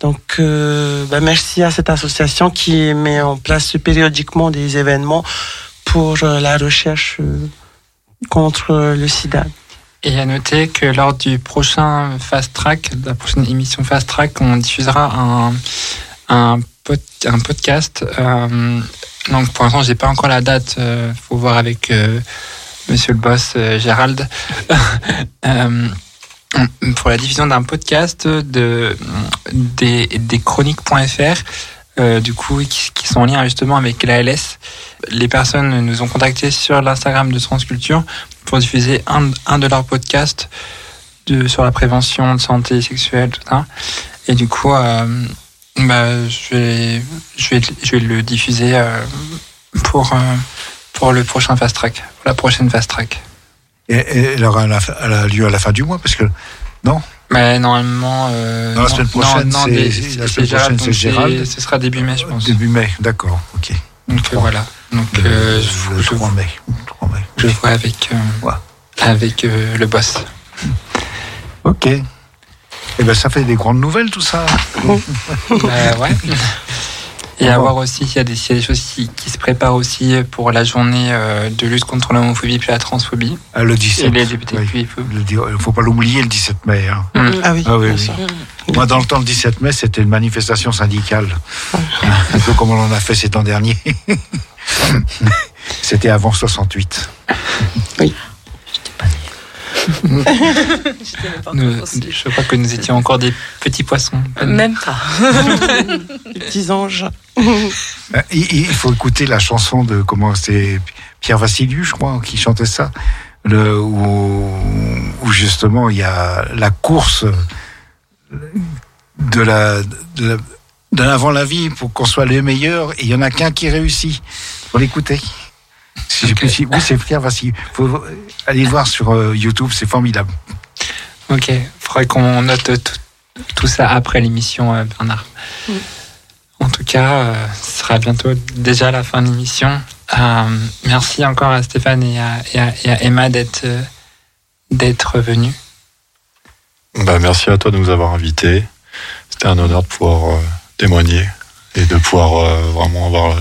Donc, euh, ben, merci à cette association qui met en place périodiquement des événements pour la recherche contre le sida. Et à noter que lors du prochain Fast Track, la prochaine émission Fast Track, on diffusera un, un, pod- un podcast. euh, donc pour l'instant, j'ai pas encore la date. euh, faut voir avec euh, Monsieur le boss euh, Gérald. Pour la diffusion d'un podcast de des, chroniques.fr. du coup, qui, qui sont en lien justement avec l'ALS. Les personnes nous ont contactés sur l'Instagram de Transculture pour diffuser un, un de leurs podcasts de, sur la prévention de santé sexuelle, tout ça. Et du coup, euh, bah, je, vais, je, vais, je vais le diffuser euh, pour, euh, pour le prochain Fast Track, pour la prochaine Fast Track. Et, et elle, aura la fin- elle a lieu à la fin du mois parce que Mais normalement. Non, la semaine prochaine, non, c'est- Gérald. Ce sera début mai, je pense. début mai, d'accord, ok. Donc voilà. Donc Le, euh, le je, je, 3 mai. 3 mai. je vois avec, euh, Ouais. avec euh, le boss. Ok. Eh ben ça fait des grandes nouvelles tout ça. Euh, ouais. Et à voir aussi s'il y, a des- y a des choses qui, qui se préparent aussi pour la journée euh, de lutte contre l'homophobie puis la transphobie Ah, le et 17. les LGBTQI. oui. Il ne faut pas l'oublier le 17 mai. hein. Ah oui, Ah oui, oui. Moi, dans le temps, le 17 mai, c'était une manifestation syndicale. Un peu comme on en a fait ces temps derniers. C'était avant 68. Nous- je crois que nous étions encore des petits poissons. Même pas. Les petits anges. Euh, Il, il faut écouter la chanson de comment c'est Pierre Vassiliou, je crois, qui chantait ça, le, où, où justement il y a la course de la de, la- de l'avant la vie pour qu'on soit les meilleurs. Et il y en a qu'un qui réussit. Faut l'écouter. Si j'ai Ok. plus si- oui, c'est Pierre Vassiliou. Faut aller voir sur euh, YouTube, c'est formidable. Ok, faudrait qu'on note tout, tout ça après l'émission, euh, Bernard. En tout cas, euh, ce sera bientôt déjà la fin de l'émission. Euh, merci encore à Stéphane et à, et à- et à Emma d'être euh, d'être venus. Bah, merci à toi de nous avoir invités. C'était un honneur de pouvoir euh, témoigner et de pouvoir euh, vraiment avoir euh,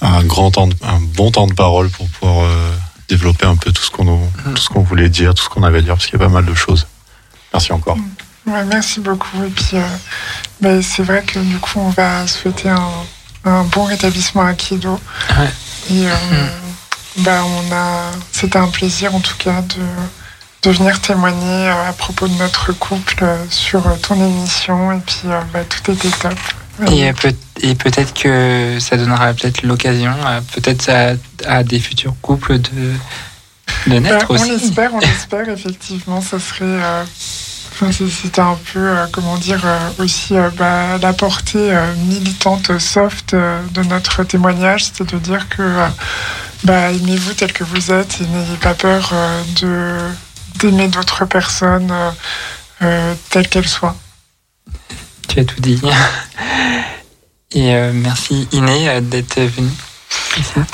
un grand temps, de- un bon temps de parole pour pouvoir euh, développer un peu tout ce qu'on nous- Mhm. tout ce qu'on voulait dire, tout ce qu'on avait à dire, parce qu'il y a pas mal de choses. Merci encore. Ouais, merci beaucoup. Et puis, euh, ben, c'est vrai que du coup, on va souhaiter un, un bon rétablissement à Kido. Ouais. Et euh, ben, on a, c'était un plaisir en tout cas de, de venir témoigner à propos de notre couple sur ton émission. Et puis, euh, ben, tout était top. Et, euh, peut, et peut-être que ça donnera peut-être l'occasion, euh, peut-être à, à, des futurs couples de, de naître aussi. On l'espère, on l'espère, effectivement. Ça serait. Euh, c'était un peu, comment dire, aussi bah, la portée militante soft de notre témoignage, c'est de dire que bah, aimez-vous tel que vous êtes et n'ayez pas peur d'aimer d'autres personnes telles qu'elles soient. Tu as tout dit. Et euh, merci Iné euh, d'être venue.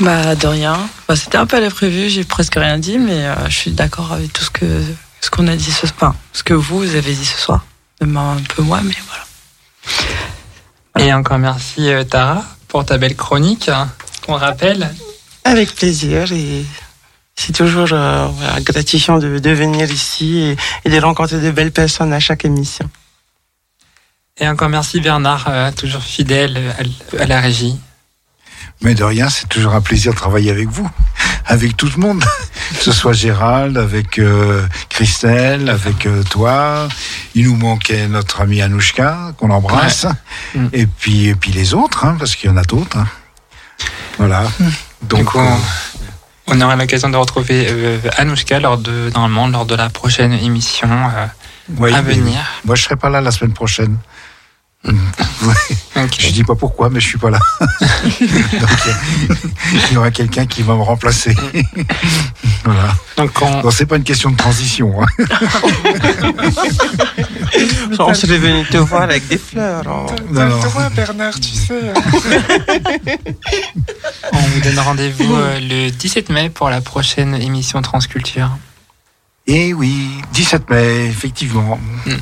Bah de rien. Bah, C'était un peu à l'imprévu, j'ai presque rien dit, mais euh, je suis d'accord avec tout ce que ce qu'on a dit ce soir, ce que vous, vous avez dit ce soir. Même un peu moi, mais voilà. Et encore merci Tara pour ta belle chronique hein, qu'on rappelle. Avec plaisir et c'est toujours gratifiant de, de, venir ici et, et de rencontrer de belles personnes à chaque émission. Et encore merci Bernard, euh, toujours fidèle à, la régie. Mais de rien, c'est toujours un plaisir de travailler avec vous, avec tout le monde, que ce soit Gérald, avec euh, Christelle, avec euh, toi. Il nous manquait notre ami Anouchka, qu'on embrasse, mm. et puis et puis les autres, hein, parce qu'il y en a d'autres. Hein. Voilà. Donc. on, on, aura l'occasion de retrouver Anouchka lors de normalement lors de la prochaine émission à venir. Moi, je serai pas là la semaine prochaine. Je dis pas pourquoi, mais je suis pas là. il y aura quelqu'un qui va me remplacer. voilà. Donc, c'est pas une question de transition. Hein. on serait venu te voir avec des fleurs. Hein. Non, Bernard, tu sais. on vous donne rendez-vous euh, le 17 mai pour la prochaine émission Transculture. Eh oui, 17 mai, effectivement. Mm.